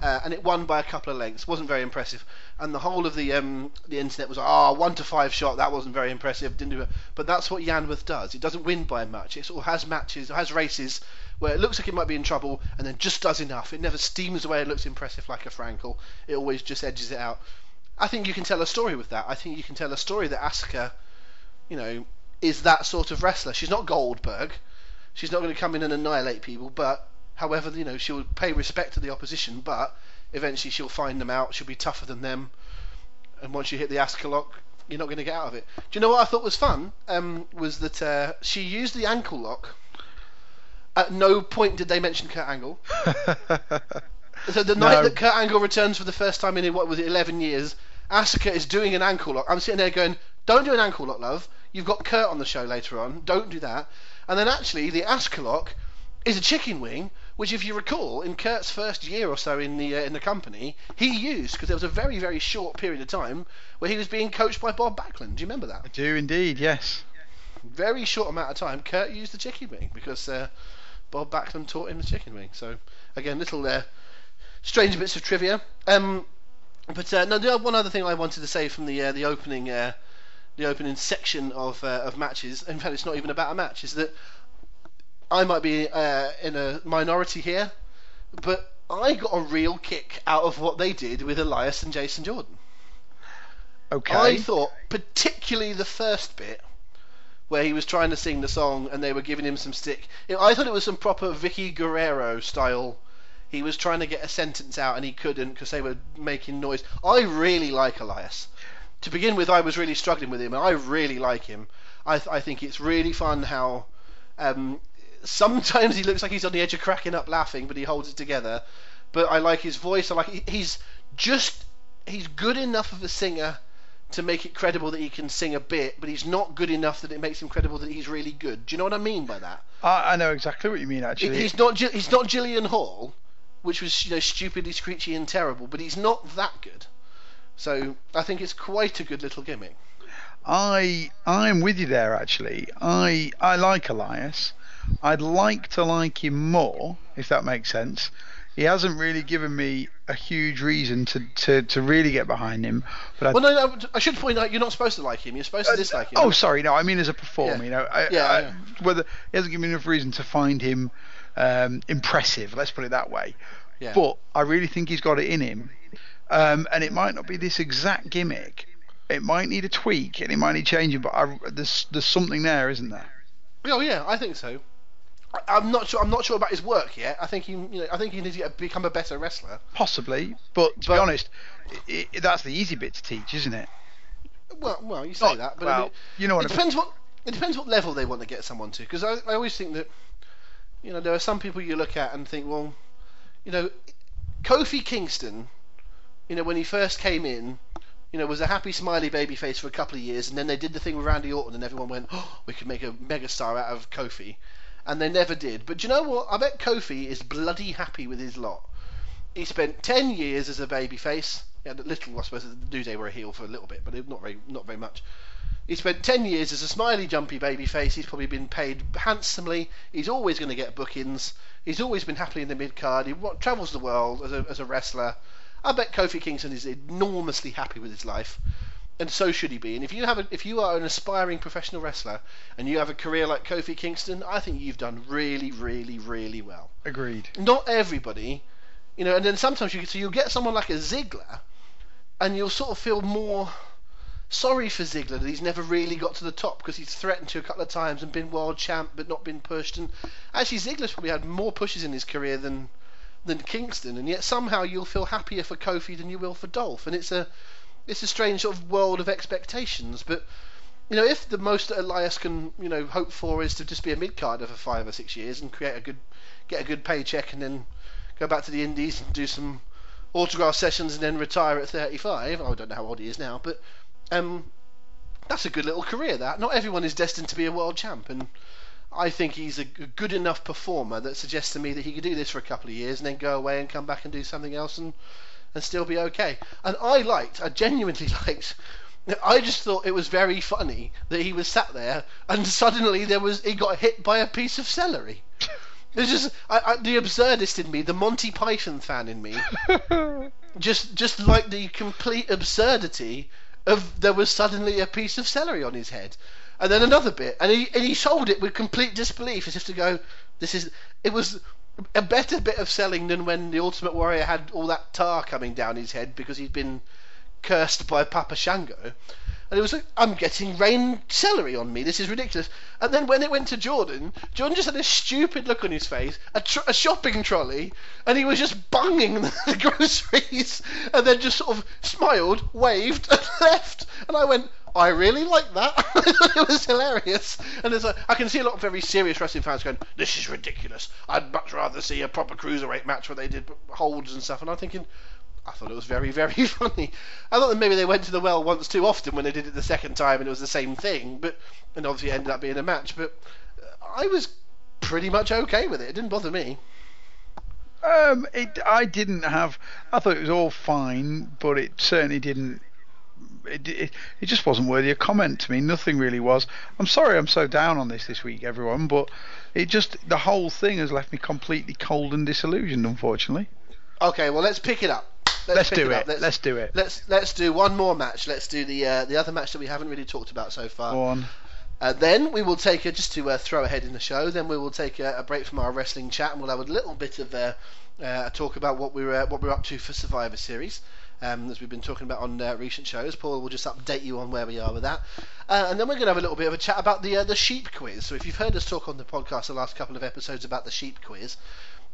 uh, and it won by a couple of lengths. wasn't very impressive, and the whole of the um, the internet was ah one to five shot. That wasn't very impressive. Didn't do it. But that's what Yanworth does. It doesn't win by much. It sort of has matches, has races where it looks like it might be in trouble, and then just does enough. It never steams away It looks impressive like a Frankel. It always just edges it out. I think you can tell a story with that. I think you can tell a story that Asuka, you know, is that sort of wrestler. She's not Goldberg. She's not going to come in and annihilate people, but however, you know, she'll pay respect to the opposition, but eventually she'll find them out. She'll be tougher than them, and once you hit the Asuka lock, you're not going to get out of it. Do you know what I thought was fun? Um, was that uh, she used the ankle lock. At no point did they mention Kurt Angle. So the night No. that Kurt Angle returns for the first time in what was it, 11 years, Asuka is doing an ankle lock. I'm sitting there going, "Don't do an ankle lock, love. You've got Kurt on the show later on. Don't do that." And then actually, the Asuka lock is a chicken wing, which, if you recall, in Kurt's first year or so in the uh, in the company, he used because there was a very very short period of time where he was being coached by Bob Backlund. Do you remember that? I do indeed, yes. very short amount of time, Kurt used the chicken wing because uh, Bob Backlund taught him the chicken wing. So again, little uh, strange bits of trivia. Um, but uh, no, the one other thing I wanted to say from the uh, the opening uh, the opening section of uh, of matches. In fact, it's not even about a match. Is that I might be uh, in a minority here, but I got a real kick out of what they did with Elias and Jason Jordan. Okay. I thought, particularly the first bit, where he was trying to sing the song and they were giving him some stick. I thought it was some proper Vickie Guerrero style. He was trying to get a sentence out and he couldn't because they were making noise. I really like Elias. To begin with, I was really struggling with him, and I really like him. I, th- I think it's really fun how um, sometimes he looks like he's on the edge of cracking up laughing, but he holds it together. But I like his voice. I like he's just he's good enough of a singer to make it credible that he can sing a bit, but he's not good enough that it makes him credible that he's really good. Do you know what I mean by that? I, I know exactly what you mean. Actually, he's not he's not Jillian Hall, which was you know stupidly screechy and terrible, but he's not that good. So I think it's quite a good little gimmick. I I'm with you there actually. I I like Elias. I'd like to like him more, if that makes sense. He hasn't really given me a huge reason to, to, to really get behind him. But I, well, no, no, I should point out you're not supposed to like him. You're supposed to dislike him. oh, sorry, no, I mean as a performer. Yeah. You know, I, Yeah, I, yeah. whether he hasn't given me enough reason to find him um, impressive. Let's put it that way. Yeah. But I really think he's got it in him, um, and it might not be this exact gimmick. It might need a tweak and it might need changing, but I, there's there's something there, isn't there? Oh yeah, I think so. I'm not sure. I'm not sure about his work yet. I think he, you know, I think he needs to get, become a better wrestler. Possibly, but to But- be honest, i i that's the easy bit to teach, isn't it? Well, well, you say Oh, that, but well, I mean, you know what it depends what it depends what level they want to get someone to. Because I, I always think that, you know, there are some people you look at and think, well, you know, Kofi Kingston, you know, when he first came in, you know, was a happy, smiley baby face for a couple of years, and then they did the thing with Randy Orton, and everyone went, oh, we could make a megastar out of Kofi, and they never did. But do you know what? I bet Kofi is bloody happy with his lot. He spent ten years as a babyface. A little, I suppose, the New Day were a heel for a little bit, but not very, not very much. He spent 10 years as a smiley, jumpy baby face. He's probably been paid handsomely. He's always going to get bookings. He's always been happily in the mid card. He travels the world as a, as a wrestler. I bet Kofi Kingston is enormously happy with his life, and so should he be. And if you have a, if you are an aspiring professional wrestler and you have a career like Kofi Kingston, I think you've done really, really, really well Agreed. not everybody, you know, and then sometimes you so you'll get someone like a Ziggler, and you'll sort of feel more sorry for Ziggler that he's never really got to the top because he's threatened to a couple of times and been world champ but not been pushed. And actually, Ziggler's probably had more pushes in his career than than Kingston, and yet somehow you'll feel happier for Kofi than you will for Dolph. And it's a it's a strange sort of world of expectations, but. You know, if the most that Elias can, you know, hope for is to just be a mid carder for five or six years and create a good, get a good paycheck, and then go back to the Indies and do some autograph sessions and then retire at 35. I don't know how old he is now, but um, that's a good little career. That not everyone is destined to be a world champ, and I think he's a good enough performer that suggests to me that he could do this for a couple of years and then go away and come back and do something else and and still be okay. And I liked, I genuinely liked. I just thought it was very funny that he was sat there and suddenly there was he got hit by a piece of celery. It's just I, I, the absurdist in me, the Monty Python fan in me, just just like the complete absurdity of there was suddenly a piece of celery on his head, and then another bit, and he and he sold it with complete disbelief, as if to go, this is it was a better bit of selling than when the Ultimate Warrior had all that tar coming down his head because he'd been cursed by Papa Shango. And it was like, I'm getting rain celery on me. This is ridiculous. And then when it went to Jordan, Jordan just had a stupid look on his face, a, tr- a shopping trolley, and he was just bunging the groceries, and then just sort of smiled, waved, and left. And I went, I really like that. it was hilarious. And I can see a lot of very serious wrestling fans going, "This is ridiculous. I'd much rather see a proper cruiserweight match where they did holds and stuff." And I'm thinking, I thought it was very, very funny. I thought that maybe they went to the well once too often when they did it the second time and it was the same thing, but and obviously it ended up being a match. But uh, I was pretty much okay with it. It didn't bother me. Um, it, I didn't have. I thought it was all fine, but it certainly didn't. It, it, it just wasn't worthy of comment to me. Nothing really was. I'm sorry I'm so down on this this week, everyone, but it just the whole thing has left me completely cold and disillusioned, unfortunately. Okay, well let's pick it up. Let's pick do up. it. Let's, Let's do it. let's let's do one more match. Let's do the uh, the other match that we haven't really talked about so far. Go on. Uh, then we will take a, just to uh, throw ahead in the show. Then we will take a, a, break from our wrestling chat, and we'll have a little bit of uh, uh talk about what we're uh, what we're up to for Survivor Series, um, as we've been talking about on uh, recent shows. Paul will just update you on where we are with that, and then we're going to have a little bit of a chat about the the sheep quiz. So if you've heard us talk on the podcast the last couple of episodes about the sheep quiz,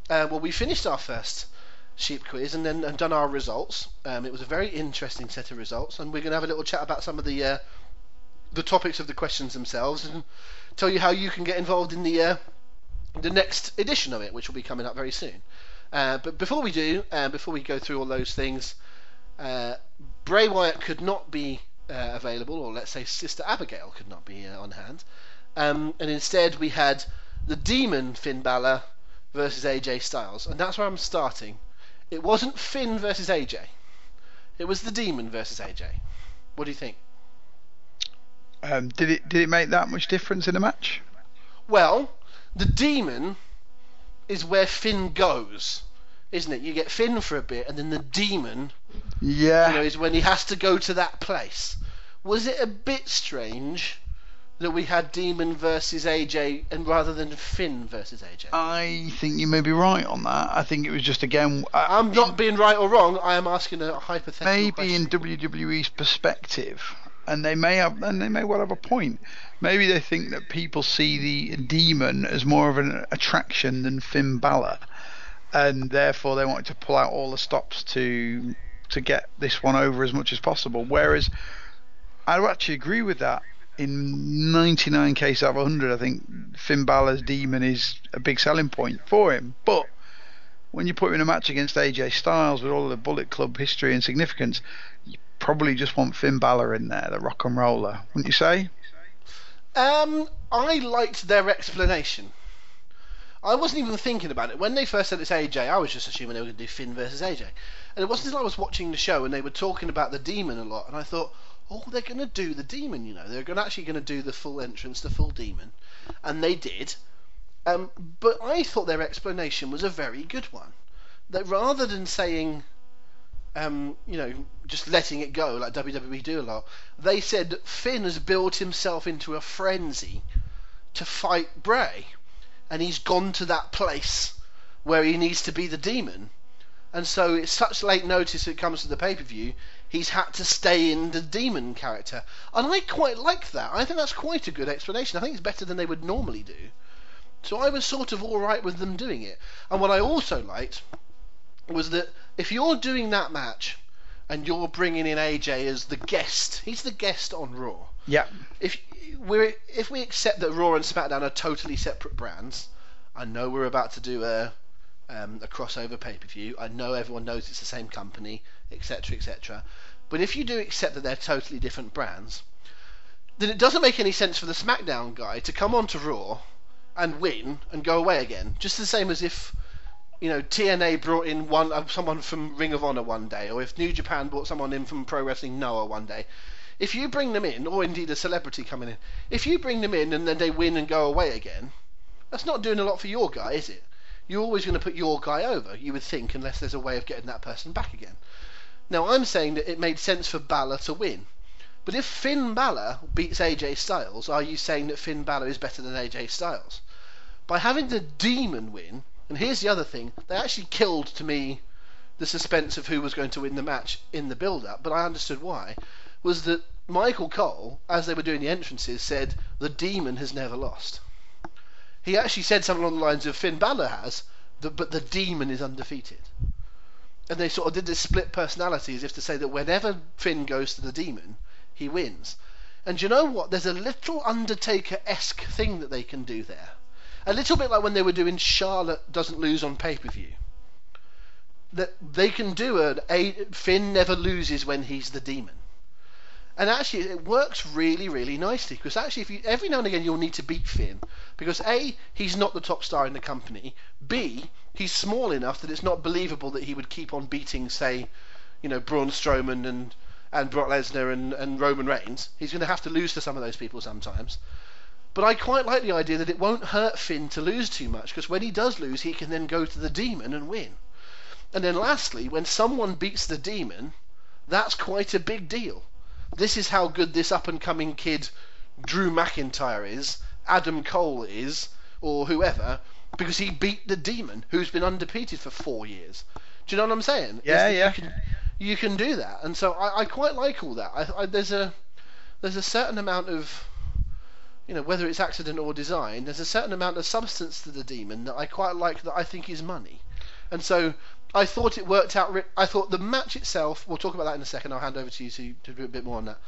well, we finished our first sheep quiz and then and done our results. Um, it was a very interesting set of results, and we're going to have a little chat about some of the the topics of the questions themselves and tell you how you can get involved in the uh, the next edition of it, which will be coming up very soon. Uh, but before we do, uh, before we go through all those things, uh, Bray Wyatt could not be uh, available, or let's say Sister Abigail could not be uh, on hand, um, and instead we had the Demon Finn Balor versus AJ Styles, and that's where I'm starting. It wasn't Finn versus AJ. It was the Demon versus AJ. What do you think? Um, did it did it make that much difference in the match? Well, the demon is where Finn goes, isn't it? You get Finn for a bit, and then the demon, yeah, you know, is when he has to go to that place. Was it a bit strange that we had Demon versus AJ, and rather than Finn versus AJ? I think you may be right on that. I think it was just again. Uh, I, am not being right or wrong. I am asking a hypothetical. Maybe question. in WWE's perspective, and they may have, and they may well have a point. Maybe they think that people see the demon as more of an attraction than Finn Balor, and therefore they wanted to pull out all the stops to to get this one over as much as possible. Whereas I actually agree with that. In 99 cases out of 100, I think Finn Balor's demon is a big selling point for him. But when you put him in a match against AJ Styles with all the Bullet Club history and significance, you probably just want Finn Balor in there, the rock and roller, wouldn't you say? Um, I liked their explanation. I wasn't even thinking about it. When they first said it's AJ, I was just assuming they were going to do Finn versus AJ. And it wasn't until I was watching the show and they were talking about the demon a lot, and I thought, oh, they're going to do the demon, you know. They're actually going to do the full entrance, the full demon. And they did. Um, but I thought their explanation was a very good one. That rather than saying um, you know, just letting it go like WWE do a lot. They said Finn has built himself into a frenzy to fight Bray, and he's gone to that place where he needs to be the demon. And so it's such late notice it comes to the pay per view, he's had to stay in the demon character. And I quite like that. I think that's quite a good explanation. I think it's better than they would normally do. So I was sort of alright with them doing it. And what I also liked was that if you're doing that match and you're bringing in AJ as the guest, he's the guest on Raw. Yeah. If we if we accept that Raw and SmackDown are totally separate brands, I know we're about to do a um, a crossover pay per view. I know everyone knows it's the same company, etc., etc. But if you do accept that they're totally different brands, then it doesn't make any sense for the SmackDown guy to come onto Raw and win and go away again. Just the same as if you know, TNA brought in one uh, someone from Ring of Honor one day, or if New Japan brought someone in from Pro Wrestling Noah one day, if you bring them in, or indeed a celebrity coming in, if you bring them in and then they win and go away again, that's not doing a lot for your guy, is it? You're always going to put your guy over, you would think, unless there's a way of getting that person back again. Now, I'm saying that it made sense for Balor to win. But if Finn Balor beats AJ Styles, are you saying that Finn Balor is better than AJ Styles? By having the Demon win, and here's the other thing: they actually killed to me the suspense of who was going to win the match in the build-up, but I understood why. Was that Michael Cole, as they were doing the entrances, said the demon has never lost. He actually said something along the lines of Finn Balor has, but the demon is undefeated. And they sort of did this split personality as if to say that whenever Finn goes to the demon, he wins. And you know what? There's a little Undertaker esque thing that they can do there. A little bit like when they were doing Charlotte doesn't lose on pay per view. That they can do a, a Finn never loses when he's the demon. And actually, it works really, really nicely because actually, if you every now and again you'll need to beat Finn because a he's not the top star in the company. B he's small enough that it's not believable that he would keep on beating, say, you know, Braun Strowman and and Brock Lesnar and, and Roman Reigns. He's going to have to lose to some of those people sometimes. But I quite like the idea that it won't hurt Finn to lose too much, because when he does lose, he can then go to the demon and win. And then lastly, when someone beats the demon, that's quite a big deal. This is how good this up and coming kid Drew McIntyre is, Adam Cole is, or whoever, because he beat the Demon, who's been undefeated for four years. Do you know what I'm saying? Yeah, yeah. You can, you can do that, and so I, I quite like all that. I, I, there's a there's a certain amount of you know whether it's accident or design. There's a certain amount of substance to the Demon that I quite like that I think is money, and so. I thought it worked out. Re- I thought the match itself. We'll talk about that in a second. I'll hand over to you to, to do a bit more on that.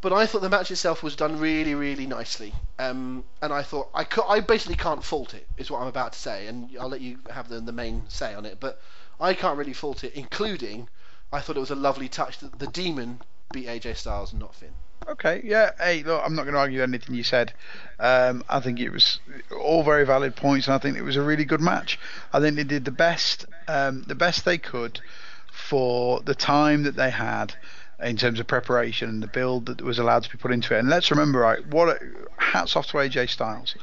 But I thought the match itself was done really, really nicely. Um, and I thought I could, I basically can't fault it. Is what I'm about to say, and I'll let you have the, the main say on it. But I can't really fault it, including I thought it was a lovely touch that the Demon beat AJ Styles and not Finn. Okay, yeah. Hey, look, I'm not going to argue anything you said. Um, I think it was all very valid points, and I think it was a really good match. I think they did the best, um, the best they could for the time that they had in terms of preparation and the build that was allowed to be put into it. And let's remember, right, what a, hats off to AJ Styles.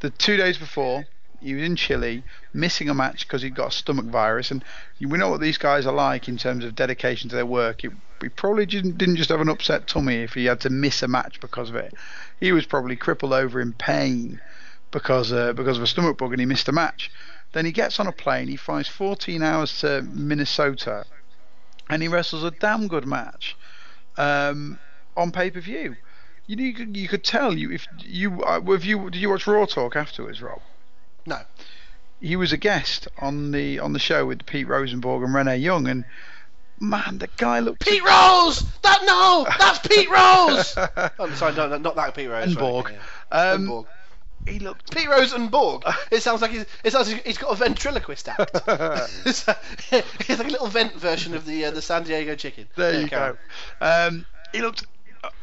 The two days before, he was in Chile, missing a match because he'd got a stomach virus, and we know what these guys are like in terms of dedication to their work. He probably didn't, didn't just have an upset tummy if he had to miss a match because of it. He was probably crippled over in pain because uh, because of a stomach bug, and he missed a match. Then he gets on a plane, he flies 14 hours to Minnesota, and he wrestles a damn good match um, on pay per view. You, you could you could tell you if you uh, if you did you watch Raw Talk afterwards, Rob? No. He was a guest on the on the show with Pete Rosenborg and Renee Young, and man, the guy looked Pete Rose! That no! That's Pete Rose! I'm sorry, no, no, not that Pete Rose. and sorry, Borg. yeah. Um, and Borg. He looked Pete Rose and Borg. It sounds like he's, it sounds like he's got a ventriloquist act. it's, like a little vent version of the uh, the San Diego Chicken. There Yeah, you carry go. Um, he looked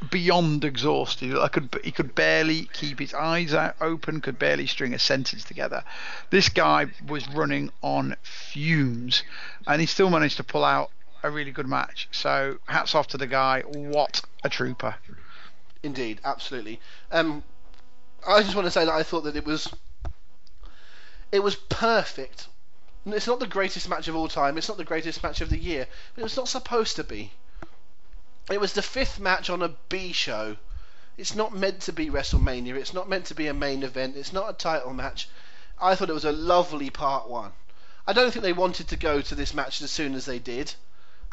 beyond exhausted. I could he could barely keep his eyes out open, could barely string a sentence together. This guy was running on fumes, and he still managed to pull out a really good match. So hats off to the guy. What a trooper! Indeed, absolutely. Um, I just want to say that I thought that it was it was perfect. It's not the greatest match of all time. It's not the greatest match of the year. But it was not supposed to be. It was the fifth match on a B show. It's not meant to be WrestleMania. It's not meant to be a main event. It's not a title match. I thought it was a lovely part one. I don't think they wanted to go to this match as soon as they did.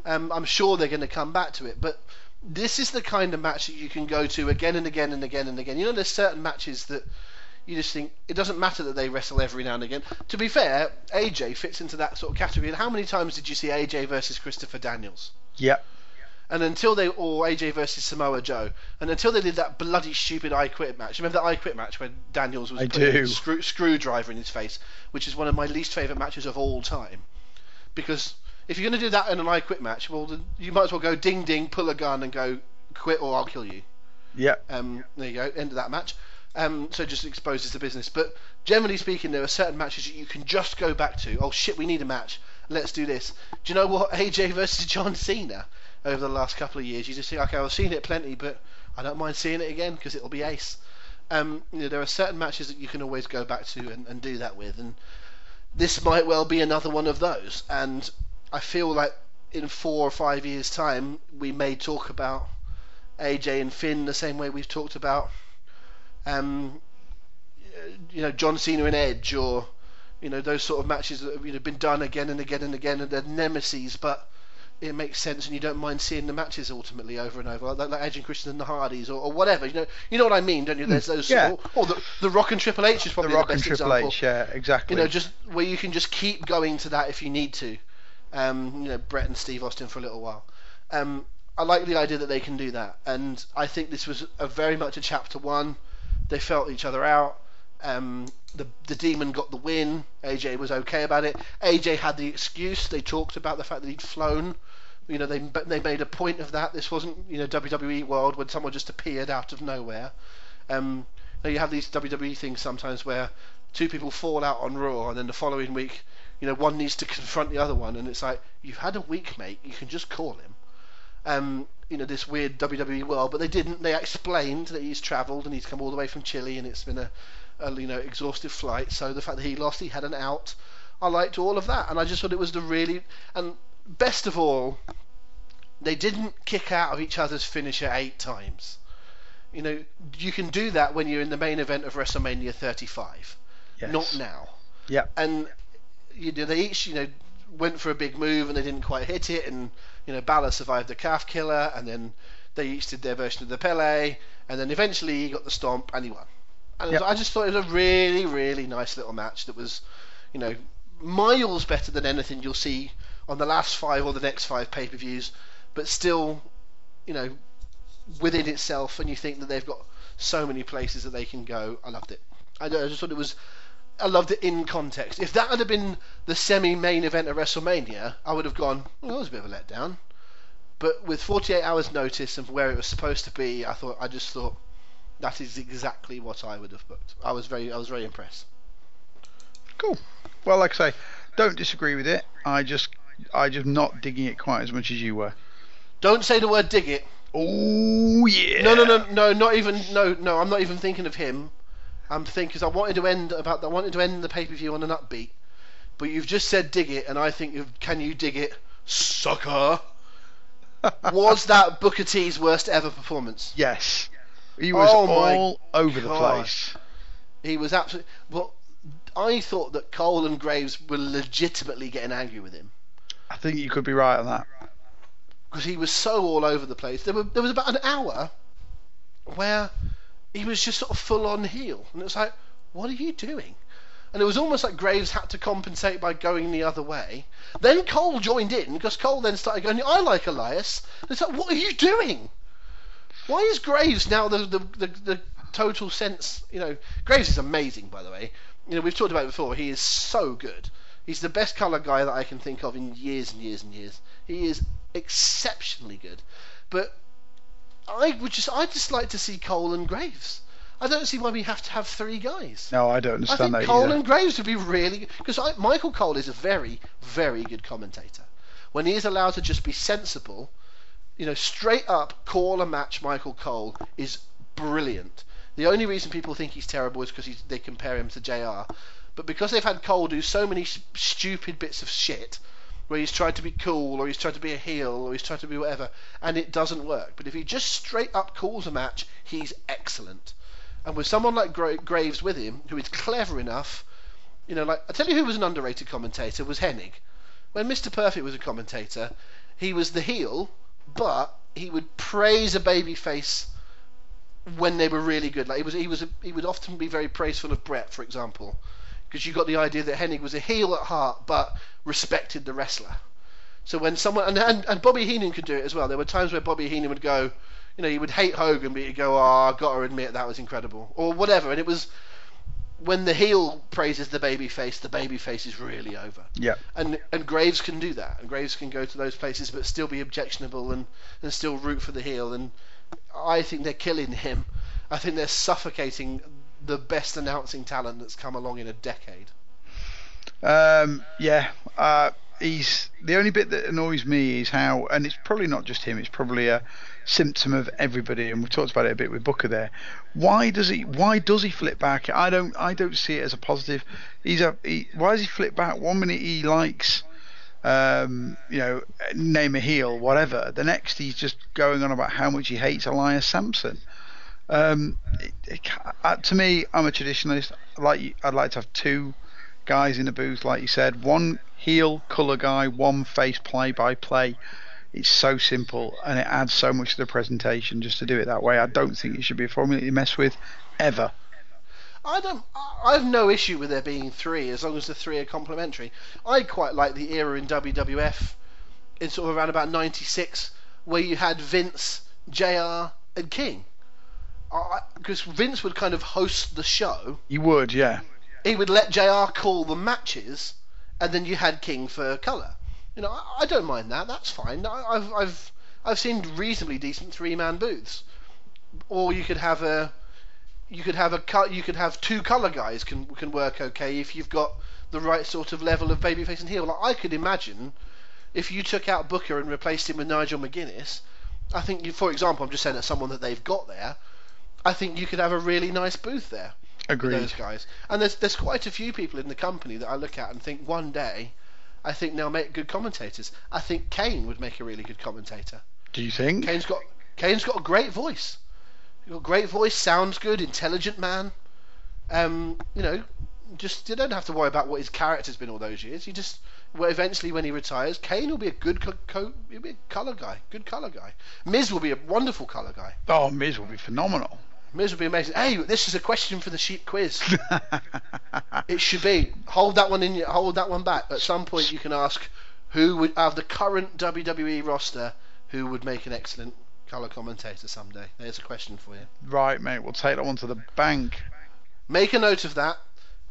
Um, I'm sure they're going to come back to it, but this is the kind of match that you can go to again and again and again and again. You know, there's certain matches that you just think it doesn't matter that they wrestle every now and again. To be fair, AJ fits into that sort of category. And how many times did you see AJ versus Christopher Daniels? Yep. And until they, or AJ versus Samoa Joe, and until they did that bloody stupid I Quit match. Remember that I Quit match where Daniels was I putting screw, screwdriver in his face, which is one of my least favourite matches of all time. Because if you're going to do that in an I Quit match, well, then you might as well go ding ding, pull a gun, and go quit or I'll kill you. Yeah. Um, there you go, end of that match. Um, so it just exposes the business. But generally speaking, there are certain matches that you can just go back to. Oh shit, we need a match. Let's do this. Do you know what? AJ versus John Cena over the last couple of years. You just think, okay, I've seen it plenty, but I don't mind seeing it again because it'll be ace. Um, you know, there are certain matches that you can always go back to and, and do that with, and this might well be another one of those. And I feel like in four or five years' time, we may talk about AJ and Finn the same way we've talked about, um, you know, John Cena and Edge, or you know, those sort of matches that have you know been done again and again and again, and they're nemesis, but it makes sense, and you don't mind seeing the matches ultimately over and over, like, like Edge and Christian and the Hardys, or, or whatever. You know, you know what I mean, don't you? There's those, yeah. or, or the, the Rock and Triple H is probably The Rock the and best Triple example. H. Yeah, exactly. You know, just where you can just keep going to that if you need to. Um, you know, Brett and Steve Austin for a little while. Um, I like the idea that they can do that, and I think this was a very much a chapter one. They felt each other out. Um, the the demon got the win. AJ was okay about it. AJ had the excuse. They talked about the fact that he'd flown. You know, they they made a point of that. This wasn't you know WWE world when someone just appeared out of nowhere. Um, you have these WWE things sometimes where two people fall out on Raw, and then the following week, you know, one needs to confront the other one, and it's like you've had a week, mate. You can just call him. Um, you know, this weird WWE world, but they didn't. They explained that he's travelled and he's come all the way from Chile, and it's been a, a you know exhaustive flight. So the fact that he lost, he had an out. I liked all of that, and I just thought it was the really and best of all, they didn't kick out of each other's finisher eight times. You know, you can do that when you're in the main event of WrestleMania 35, Yes. not now. Yeah. And you know, they each you know went for a big move and they didn't quite hit it, and you know Balor survived the calf killer, and then they each did their version of the Pele, and then eventually he got the stomp and he won. And Yep. I just thought it was a really, really nice little match that was, you know, miles better than anything you'll see on the last five or the next five pay-per-views, but still, you know, within itself, and you think that they've got so many places that they can go. I loved it. I, just thought it was. I loved it in context. If that had been the semi-main event of WrestleMania, I would have gone. Well, that was a bit of a letdown. But with 48 hours notice and where it was supposed to be, I thought I just thought that is exactly what I would have booked. I was very I was very impressed. Cool. Well, like I say, don't disagree with it. I just, I just not digging it quite as much as you were. Don't say the word dig it. Oh yeah. No, no, no, no, not even no, no. I'm not even thinking of him. I'm thinking because I wanted to end about I wanted to end the pay per view on an upbeat, but you've just said dig it, and I think you've, can you dig it, sucker? Was that Booker T's worst ever performance? Yes. He was Oh all over the place. He was absolutely. Well, I thought that Cole and Graves were legitimately getting angry with him I think you could be right on that. because he was so all over the place. There, were, there was about an hour where he was just sort of full on heel, and it was like, what are you doing? And it was almost like Graves had to compensate by going the other way. Then Cole joined in because Cole then started going, I like Elias. And it's like, what are you doing? Why is Graves now the, the, the, the total sense? You know, Graves is amazing, by the way. You know, we've talked about it before. He is so good. He's the best colour guy that I can think of in years and years and years. He is exceptionally good. But I would just, I just like to see Cole and Graves. I don't see why we have to have three guys. No, I don't understand I think that Cole either. and Graves would be really because Michael Cole is a very, very good commentator. When he is allowed to just be sensible, you know, straight up call a match. Michael Cole is brilliant. The only reason people think he's terrible is because they compare him to Jr. But because they've had Cole do so many stupid bits of shit, where he's tried to be cool or he's tried to be a heel or he's tried to be whatever, and it doesn't work. But if he just straight up calls a match, he's excellent. And with someone like Gra- Graves with him, who is clever enough, you know, like I tell you who was an underrated commentator was Hennig. When Mr. Perfect was a commentator, he was the heel, but he would praise a baby face when they were really good. Like he was, he was, a, he would often be very praiseful of Brett, for example, because you got the idea that Hennig was a heel at heart, but respected the wrestler. So when someone and, and, and Bobby Heenan could do it as well. There were times where Bobby Heenan would go, you know, he would hate Hogan, but he'd go, ah, "Oh, I got to admit that was incredible," or whatever. And it was when the heel praises the baby face, the baby face is really over. Yeah. And and Graves can do that. And Graves can go to those places, but still be objectionable and and still root for the heel. And I think they're killing him. I think they're suffocating the best announcing talent that's come along in a decade. Um, yeah, uh, he's the only bit that annoys me is how, and it's probably not just him. It's probably a symptom of everybody, and we've talked about it a bit with Booker there. Why does he? Why does he flip back? I don't. I don't see it as a positive. He's a. He, why does he flip back? One minute he likes. Um, you know, name a heel, whatever. The next, he's just going on about how much he hates Elias Samson. Um, it, it, uh, to me, I'm a traditionalist. I like I'd like to have two guys in the booth, like you said. One heel colour guy, one face play by play. It's so simple and it adds so much to the presentation just to do it that way. I don't think it should be a formula you mess with ever. I don't. I have no issue with there being three as long as the three are complementary. I quite like the era in WWF, in sort of around about '96, where you had Vince, Jr. and King. Because Vince would kind of host the show. You would, yeah. He would let Jr. call the matches, and then you had King for color. You know, I, I don't mind that. That's fine. I, I've I've I've seen reasonably decent three-man booths. Or you could have a you could have a. You could have two color guys can can work okay if you've got the right sort of level of babyface and heel. Like I could imagine if you took out Booker and replaced him with Nigel McGuinness. I think, you, for example, I'm just saying that someone that they've got there. I think you could have a really nice booth there Agreed. those guys. And there's there's quite a few people in the company that I look at and think one day, I think they'll make good commentators. I think Kane would make a really good commentator. Do you think? Kane's got Kane's got a great voice. You've got a great voice, sounds good, intelligent man. Um, you know, just you don't have to worry about what his character's been all those years. You just well, eventually when he retires, Kane will be a good co- co- he'll be a color guy, good color guy. Miz will be a wonderful color guy. Oh, Miz will be phenomenal. Miz will be amazing. Hey, this is a question for the sheep quiz. it should be hold that one in your, hold that one back. At some point, you can ask who would of the current WWE roster who would make an excellent color commentator someday. There's a question for you. right, mate. We'll take that one to the bank. Make a note of that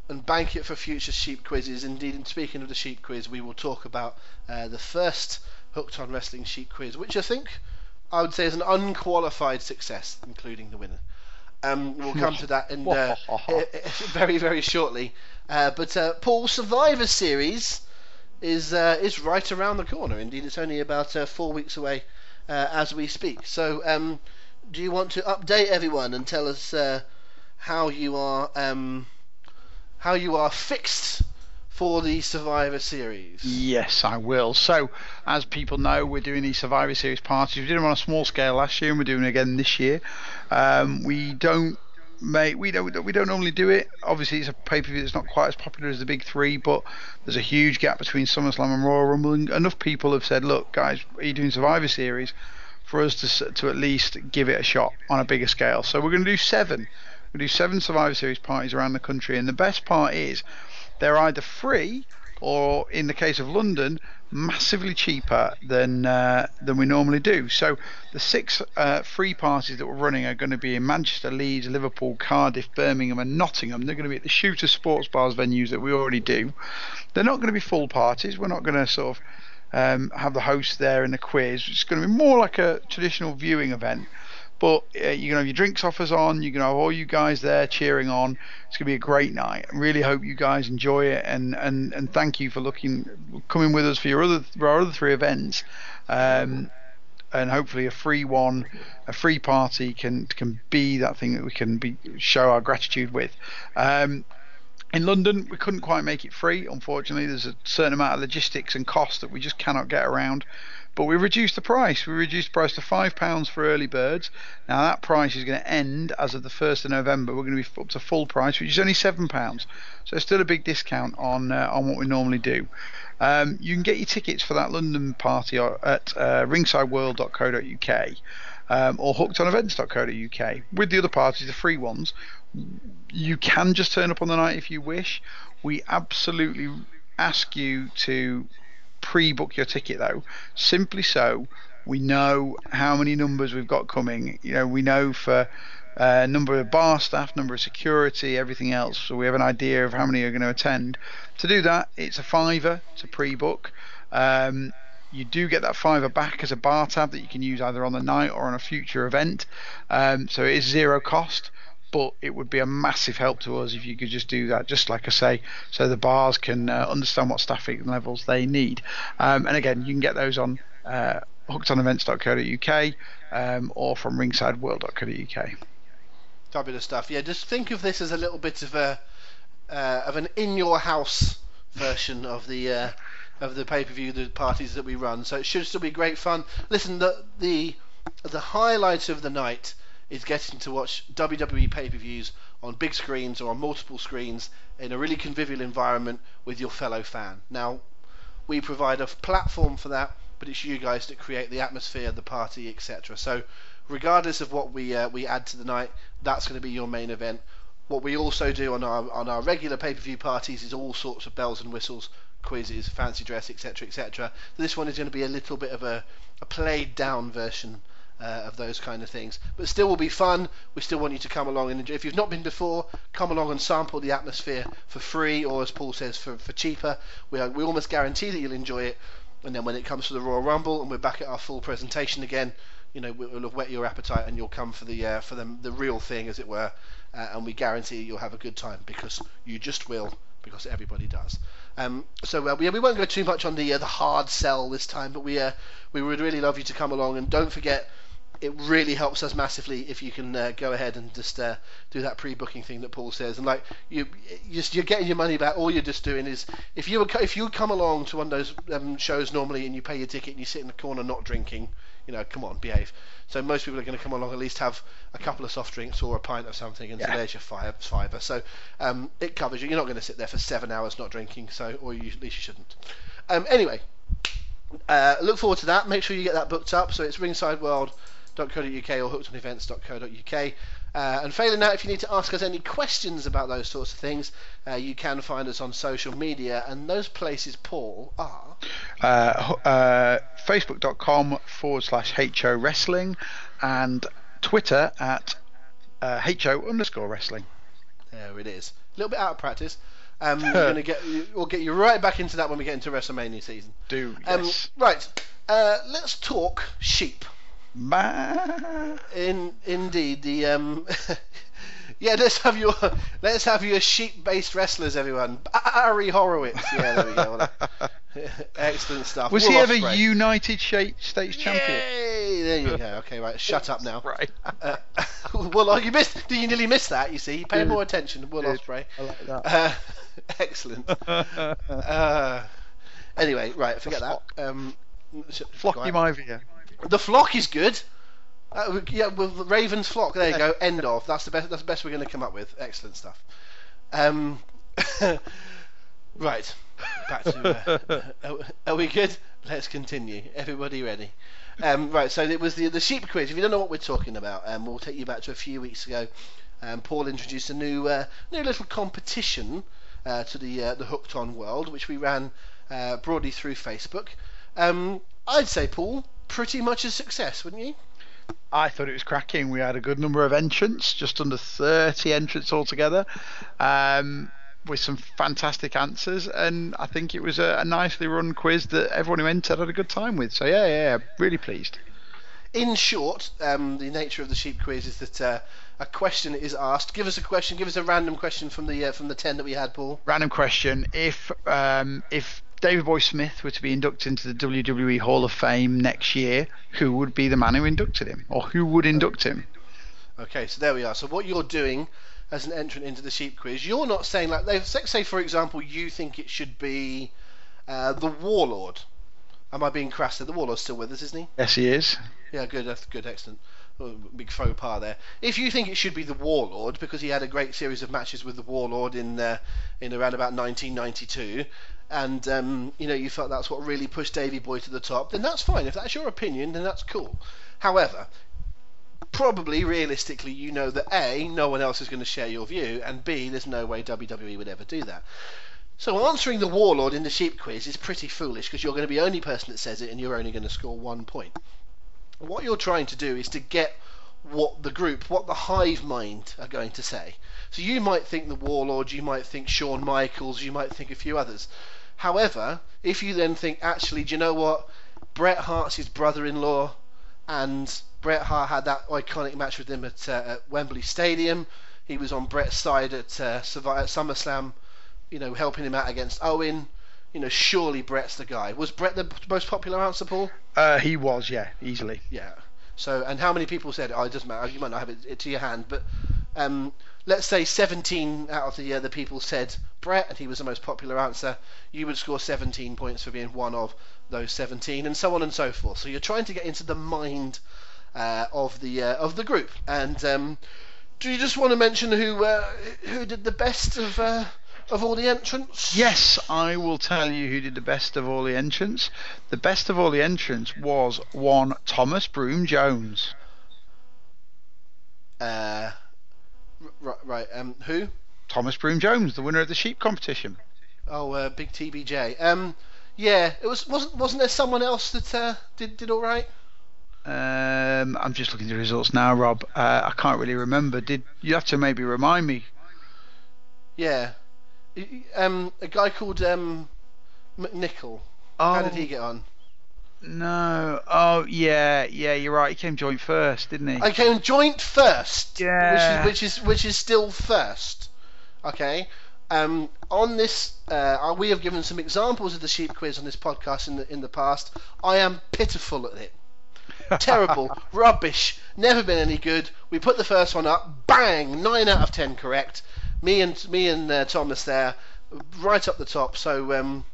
and bank it for future sheep quizzes. Indeed, and speaking of the sheep quiz, we will talk about uh, the first Hooked on Wrestling sheep quiz, which I think I would say is an unqualified success, including the winner. Um, we'll come to that in uh, very, very shortly. Uh, but uh, Paul, Survivor Series is uh, is right around the corner. Indeed, it's only about uh, four weeks away uh, as we speak. So, um, do you want to update everyone and tell us uh, how you are um, how you are fixed for the Survivor Series? Yes, I will. So, as people know, we're doing these Survivor Series parties. We did them on a small scale last year, and we're doing it again this year. Um, we don't make we don't we don't normally do it. Obviously, it's a pay per view that's not quite as popular as the big three, but there's a huge gap between SummerSlam and Royal Rumble. And enough people have said, "Look, guys, are you doing Survivor Series?" For us to to at least give it a shot on a bigger scale. So we're going to do seven. We do seven Survivor Series parties around the country, and the best part is they're either free or, in the case of London, massively cheaper than uh, than we normally do. So the six uh, free parties that we're running are going to be in Manchester, Leeds, Liverpool, Cardiff, Birmingham, and Nottingham. They're going to be at the Shooter Sports Bars venues that we already do. They're not going to be full parties. We're not going to sort of um, have the host there in the quiz. It's going to be more like a traditional viewing event. But uh, you're going to have your drinks offers on. You're going to have all you guys there cheering on. It's going to be a great night. I really hope you guys enjoy it, and, and, and thank you for looking coming with us for your other for our other three events. Um, and hopefully a free one, a free party can can be that thing that we can be show our gratitude with. Um, in London, we couldn't quite make it free. Unfortunately, there's a certain amount of logistics and cost that we just cannot get around. But we reduced the price. We reduced the price to five pounds for early birds. Now that price is going to end as of the first of November. We're going to be up to full price, which is only seven pounds. So it's still a big discount on uh, on what we normally do. Um, you can get your tickets for that London party at uh, ringsideworld.co.uk um, or hookedonevents.co.uk. With the other parties, the free ones, you can just turn up on the night if you wish. We absolutely ask you to pre-book your ticket though, simply so we know how many numbers we've got coming. You know, we know for uh, number of bar staff, number of security, everything else. So we have an idea of how many are going to attend. To do that, it's a fiver to pre-book. Um, you do get that fiver back as a bar tab that you can use either on the night or on a future event. Um, so it is zero cost, but it would be a massive help to us if you could just do that, just like I say, so the bars can uh, understand what staffing levels they need. Um, and again, you can get those on uh, hookedonevents.co.uk um, or from ringsideworld.co.uk. Fabulous stuff. Yeah, just think of this as a little bit of a uh, of an in your house version of the uh, of the pay per view, the parties that we run. So it should still be great fun. Listen, the the the highlight of the night is getting to watch WWE pay per views on big screens or on multiple screens in a really convivial environment with your fellow fan. Now, we provide a platform for that, but it's you guys that create the atmosphere, the party, etc. So, regardless of what we uh, we add to the night, that's going to be your main event. What we also do on our on our regular pay per view parties is all sorts of bells and whistles, quizzes, fancy dress, etc., etc. This one is going to be a little bit of a, a played down version uh, of those kind of things. But still will be fun. We still want you to come along and enjoy. If you've not been before, come along and sample the atmosphere for free, or as Paul says, for, for cheaper. We, are, we almost guarantee that you'll enjoy it. And then when it comes to the Royal Rumble and we're back at our full presentation again, you know, we'll have whet your appetite and you'll come for the uh, for the, the real thing, as it were. Uh, and we guarantee you'll have a good time because you just will, because everybody does. Um, so uh, we, we won't go too much on the uh, the hard sell this time, but we uh, we would really love you to come along and don't forget it really helps us massively if you can uh, go ahead and just uh, do that pre-booking thing that Paul says, and like you, just you're getting your money back. All you're just doing is if you were, if you come along to one of those um, shows normally and you pay your ticket and you sit in the corner not drinking, you know, come on, behave. So most people are going to come along at least have a couple of soft drinks or a pint of something, and so Yeah. there's your five fiver. So um, it covers you. You're not going to sit there for seven hours not drinking, so or you, at least you shouldn't. Um, anyway, uh, look forward to that. Make sure you get that booked up. So it's ringsideworld.co.uk or hookedonevents.co.uk. Uh, and failing that, if you need to ask us any questions about those sorts of things, uh, you can find us on social media. And those places, Paul, are. Uh, uh, Facebook.com forward slash HO Wrestling and Twitter at uh, HO underscore Wrestling. There it is. A little bit out of practice. Um, you're gonna get. We'll get you right back into that when we get into WrestleMania season. Do Um, yes. Right. Uh, let's talk sheep. Ma- In indeed the um. yeah, let's have your let's have your sheep-based wrestlers, everyone. Barry Horowitz. Yeah, there we go. Excellent stuff. Was Will he ever Ospreay. United Sha- States champion? Yay! There you go. Okay, right. Shut up now. Right. Uh, well, you missed. Did You nearly miss that. You see. Pay Did. more attention. Will Did. Ospreay. I like that. Uh, excellent. Uh, anyway, right. Forget that. Um, sh- go Flocky on. The flock is good. Uh, yeah, well, the Ravens flock. There you go. End of. That's the best. That's the best we're going to come up with. Excellent stuff. Um, right. Back to. Uh, are, are we good? Let's continue. Everybody ready? Um, right. So it was the the sheep quiz. If you don't know what we're talking about, um, we'll take you back to a few weeks ago. Um, Paul introduced a new uh, new little competition uh, to the uh, the Hooked On world, which we ran uh, broadly through Facebook. Um, I'd say, Paul, pretty much a success, wouldn't you? I thought it was cracking. We had a good number of entrants, just under 30 entrants altogether, um, with some fantastic answers. And I think it was a, a nicely run quiz that everyone who entered had a good time with. So, yeah, yeah, yeah really pleased. In short, um, the nature of the sheep quiz is that uh, a question is asked. Give us a question. Give us a random question from the uh, from the ten that we had, Paul. Random question. If um, if Davey Boy Smith were to be inducted into the WWE Hall of Fame next year, who would be the man who inducted him? Or who would induct him? Okay, so there we are. So what you're doing as an entrant into the sheep quiz, you're not saying like, they say for example, you think it should be uh, the Warlord. Am I being crass? there? The Warlord's still with us, isn't he? Yes, he is. Yeah, good, that's good, excellent. Oh, big faux pas there. If you think it should be the Warlord because he had a great series of matches with the Warlord in uh, in around about 1992, and um, you know you felt that's what really pushed Davy Boy to the top, then that's fine. If that's your opinion, then that's cool. However, probably realistically, you know that a no one else is going to share your view, and b there's no way WWE would ever do that. So answering the Warlord in the sheep quiz is pretty foolish because you're going to be the only person that says it, and you're only going to score one point what you're trying to do is to get what the group, what the hive mind are going to say. So you might think the Warlord, you might think Shawn Michaels, you might think a few others. However, if you then think, actually, do you know what? Bret Hart's his brother-in-law, and Bret Hart had that iconic match with him at, uh, at Wembley Stadium. He was on Bret's side at, uh, Survi- at SummerSlam, you know, helping him out against Owen. You know, surely Bret's the guy. Was Bret the most popular answer, Paul? Uh, he was, yeah, easily. Yeah. So, and how many people said, "Oh, it doesn't matter. You might not have it, it to your hand," but um, let's say 17 out of the uh, the people said Bret, and he was the most popular answer. You would score 17 points for being one of those 17, and so on and so forth. So you're trying to get into the mind uh, of the uh, of the group. And um, do you just want to mention who uh, who did the best of uh, of all the entrants? Yes, I will tell you who did the best of all the entrants. The best of all the entrants was one Thomas Broom Jones. Uh, right, right. Um, who? Thomas Broom Jones, the winner of the sheep competition. Oh, uh, big TBJ. Um, yeah, it was wasn't wasn't there someone else that uh, did did all right? Um, I'm just looking at the results now, Rob. Uh, I can't really remember. Did you have to maybe remind me? Yeah, um, a guy called um, McNichol. Oh, How did he get on? No. Oh, yeah, yeah. You're right. He came joint first, didn't he? I came joint first. Yeah. Which is which is which is still first. Okay. Um, on this, uh, we have given some examples of the sheep quiz on this podcast in the in the past. I am pitiful at it. terrible, rubbish, never been any good. We put the first one up, bang, nine out of ten correct. Me and me and uh, Thomas there, right up the top. So um,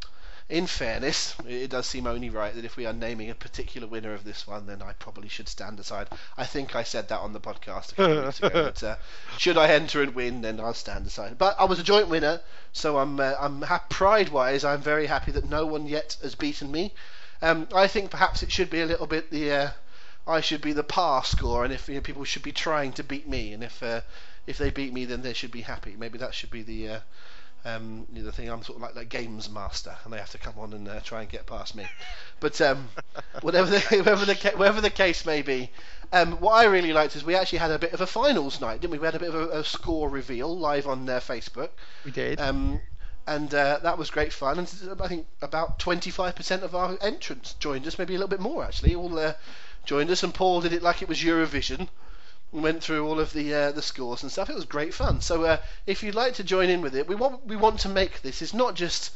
in fairness, it does seem only right that if we are naming a particular winner of this one, then I probably should stand aside. I think I said that on the podcast a couple weeks ago. But uh, should I enter and win, then I'll stand aside. But I was a joint winner, so I'm uh, I'm ha- pride-wise, I'm very happy that no one yet has beaten me. Um, I think perhaps it should be a little bit the uh, I should be the par score, and if you know, people should be trying to beat me, and if uh, if they beat me, then they should be happy. Maybe that should be the um, the thing. I'm sort of like like games master, and they have to come on and uh, try and get past me. But um, whatever the whatever the whatever the case may be, um, what I really liked is we actually had a bit of a finals night, didn't we? We had a bit of a, a score reveal live on uh, Facebook. We did. Um, and uh, that was great fun. And I think about 25% of our entrants joined us, maybe a little bit more actually. All uh, joined us, and Paul did it like it was Eurovision. And Went through all of the uh, the scores and stuff. It was great fun. So uh, if you'd like to join in with it, we want we want to make this. It's not just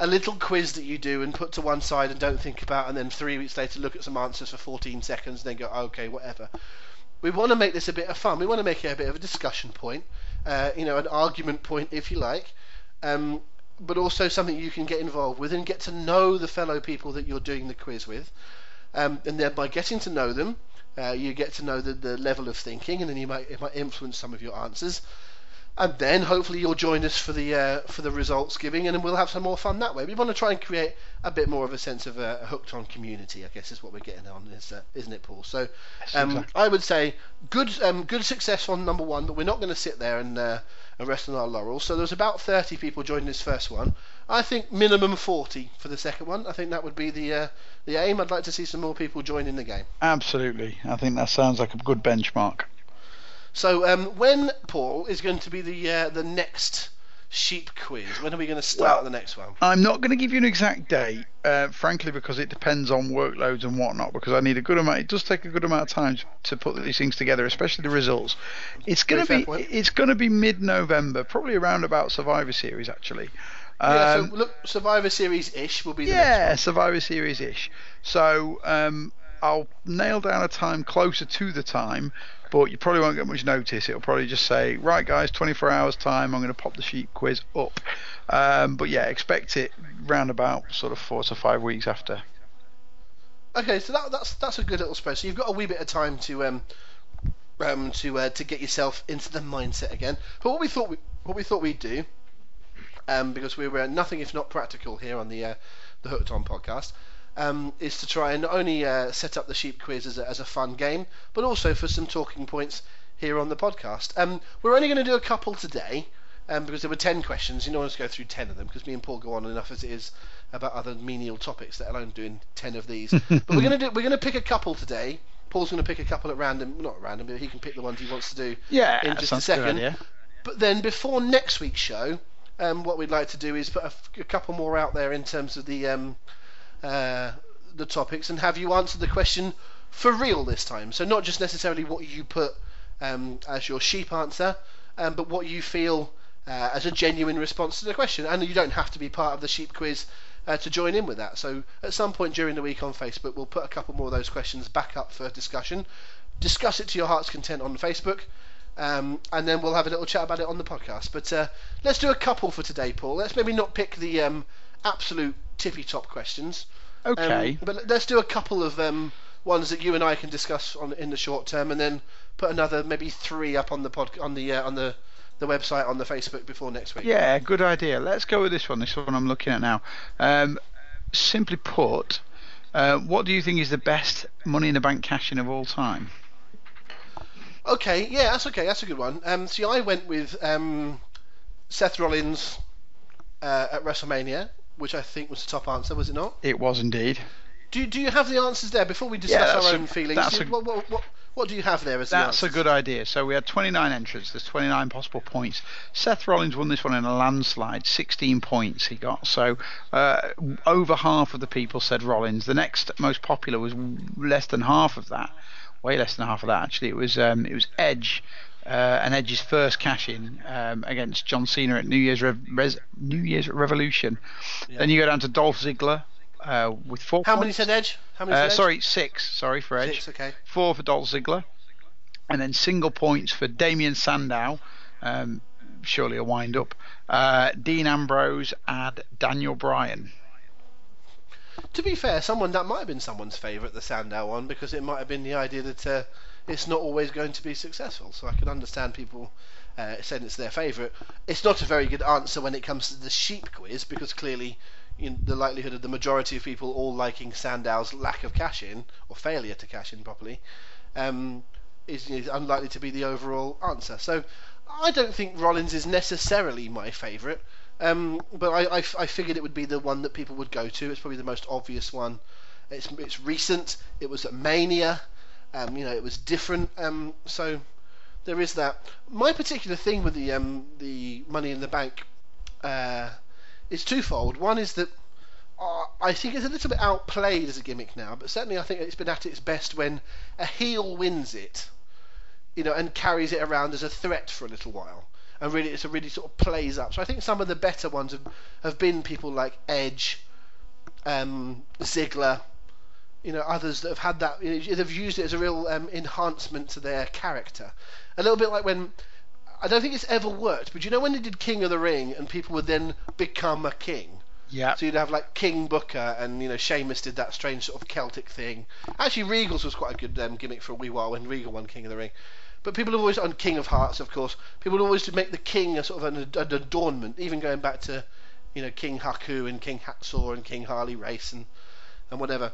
a little quiz that you do and put to one side and don't think about, and then three weeks later look at some answers for 14 seconds, and then go okay, whatever. We want to make this a bit of fun. We want to make it a bit of a discussion point, uh, you know, an argument point if you like. Um, but also something you can get involved with and get to know the fellow people that you're doing the quiz with. Um, and then by getting to know them, uh, you get to know the, the level of thinking, and then you might it might influence some of your answers. And then hopefully you'll join us for the uh, for the results giving, and then we'll have some more fun that way. We want to try and create a bit more of a sense of a, hooked on community. I guess is what we're getting on, is, uh, isn't it, Paul? So um, exactly. I would say good um, good success on number one, but we're not going to sit there and, uh, and rest on our laurels. So there's about 30 people joining this first one. I think minimum 40 for the second one. I think that would be the uh, the aim. I'd like to see some more people joining in the game. Absolutely. I think that sounds like a good benchmark. So um, when Paul is going to be the uh, the next sheep quiz? When are we going to start Well, the next one? I'm not going to give you an exact date, uh, frankly, because it depends on workloads and whatnot. Because I need a good amount. It does take a good amount of time to, to put these things together, especially the results. It's going to be point. it's going to be mid-November, probably around about Survivor Series actually. Yeah, Um, so look, Survivor Series ish will be the yeah, Survivor Series ish. So um, I'll nail down a time closer to the time, but you probably won't get much notice. It'll probably just say, right, guys, 24 hours time. I'm going to pop the sheep quiz up. Um, but yeah, expect it round about sort of four to five weeks after. Okay, so that, that's that's a good little spread. So you've got a wee bit of time to um um to uh, to get yourself into the mindset again. But what we thought we what we thought we'd do, um, because we were nothing if not practical here on the uh, the Hooked On podcast. Um, is to try and not only uh, set up the sheep quiz as a, as a fun game, but also for some talking points here on the podcast. Um, we're only going to do a couple today, um, because there were 10 questions. You don't want us to go through 10 of them, because me and Paul go on enough as it is about other menial topics, let alone doing 10 of these. but we're going to do we're going to pick a couple today. Paul's going to pick a couple at random, not at random, but he can pick the ones he wants to do Yeah, in just a sounds a good second. But then before next week's show, um, what we'd like to do is put a couple more out there in terms of the um, uh, the topics and have you answer the question for real this time. So not just necessarily what you put um, as your sheep answer, um, but what you feel uh, as a genuine response to the question. And you don't have to be part of the sheep quiz uh, to join in with that. So at some point during the week on Facebook, we'll put a couple more of those questions back up for discussion. Discuss it to your heart's content on Facebook. Um, and then we'll have a little chat about it on the podcast. But uh, let's do a couple for today, Paul. Let's maybe not pick the um, absolute tippy top questions. Um, Okay. but let's do a couple of um, ones that you and I can discuss on in the short term, and then put another maybe three up on the pod on the uh, on the the website on the Facebook before next week. Yeah, good idea. Let's go with this one. This one I'm looking at now. Um, simply put, uh, what do you think is the best Money in the Bank cash in of all time? Okay, yeah, that's okay. That's a good one. Um, see, I went with um, Seth Rollins uh, at WrestleMania, which I think was the top answer, was it not? It was indeed. Do Do you have the answers there before we discuss Yeah, our a- own feelings? Do- a- what, what, what, what do you have there as the That's a good idea. So we had 29 entrants. There's 29 possible points. Seth Rollins won this one in a landslide. 16 points he got. So uh, over half of the people said Rollins. The next most popular was less than half of that. Way less than half of that actually. It was um, it was Edge. Uh, and Edge's first cash in um, against John Cena at New Year's Rev- Res- New Year's Revolution. Then you go down to Dolph Ziggler, uh, with four. How many points. said Edge? How many Uh, Edge? sorry, six. Sorry for Edge. Six, okay. Four for Dolph Ziggler, and then single points for Damien Sandow. Um, surely a wind up. Uh, Dean Ambrose and Daniel Bryan. To be fair, someone that might have been someone's favourite, the Sandow one, because it might have been the idea that uh, it's not always going to be successful. So I can understand people uh, saying it's their favourite. It's not a very good answer when it comes to the sheep quiz, because clearly you know, the likelihood of the majority of people all liking Sandow's lack of cash in or failure to cash in properly um, is, is unlikely to be the overall answer. So I don't think Rollins is necessarily my favourite. Um, but I, I, I figured it would be the one that people would go to. It's probably the most obvious one. It's it's recent. It was at Mania. Um, you know, it was different. Um, so there is that. My particular thing with the um, the Money in the Bank uh, is twofold. One is that uh, I think it's a little bit outplayed as a gimmick now, but certainly I think it's been at its best when a heel wins it, you know, and carries it around as a threat for a little while and really it's a really sort of plays up. So I think some of the better ones have, have been people like Edge, um, Ziggler, you know, others that have had that. You know, they've used it as a real um, enhancement to their character. A little bit like when I don't think it's ever worked, but you know when they did King of the Ring and people would then become a king. Yeah. So you'd have like King Booker, and you know Sheamus did that strange sort of Celtic thing. Actually, Regal's was quite a good um, gimmick for a wee while when Regal won King of the Ring. But people have always on King of Hearts, of course. People always make the king a sort of an, an adornment, even going back to, you know, King Haku and King Hacksaw and King Harley Race and and whatever.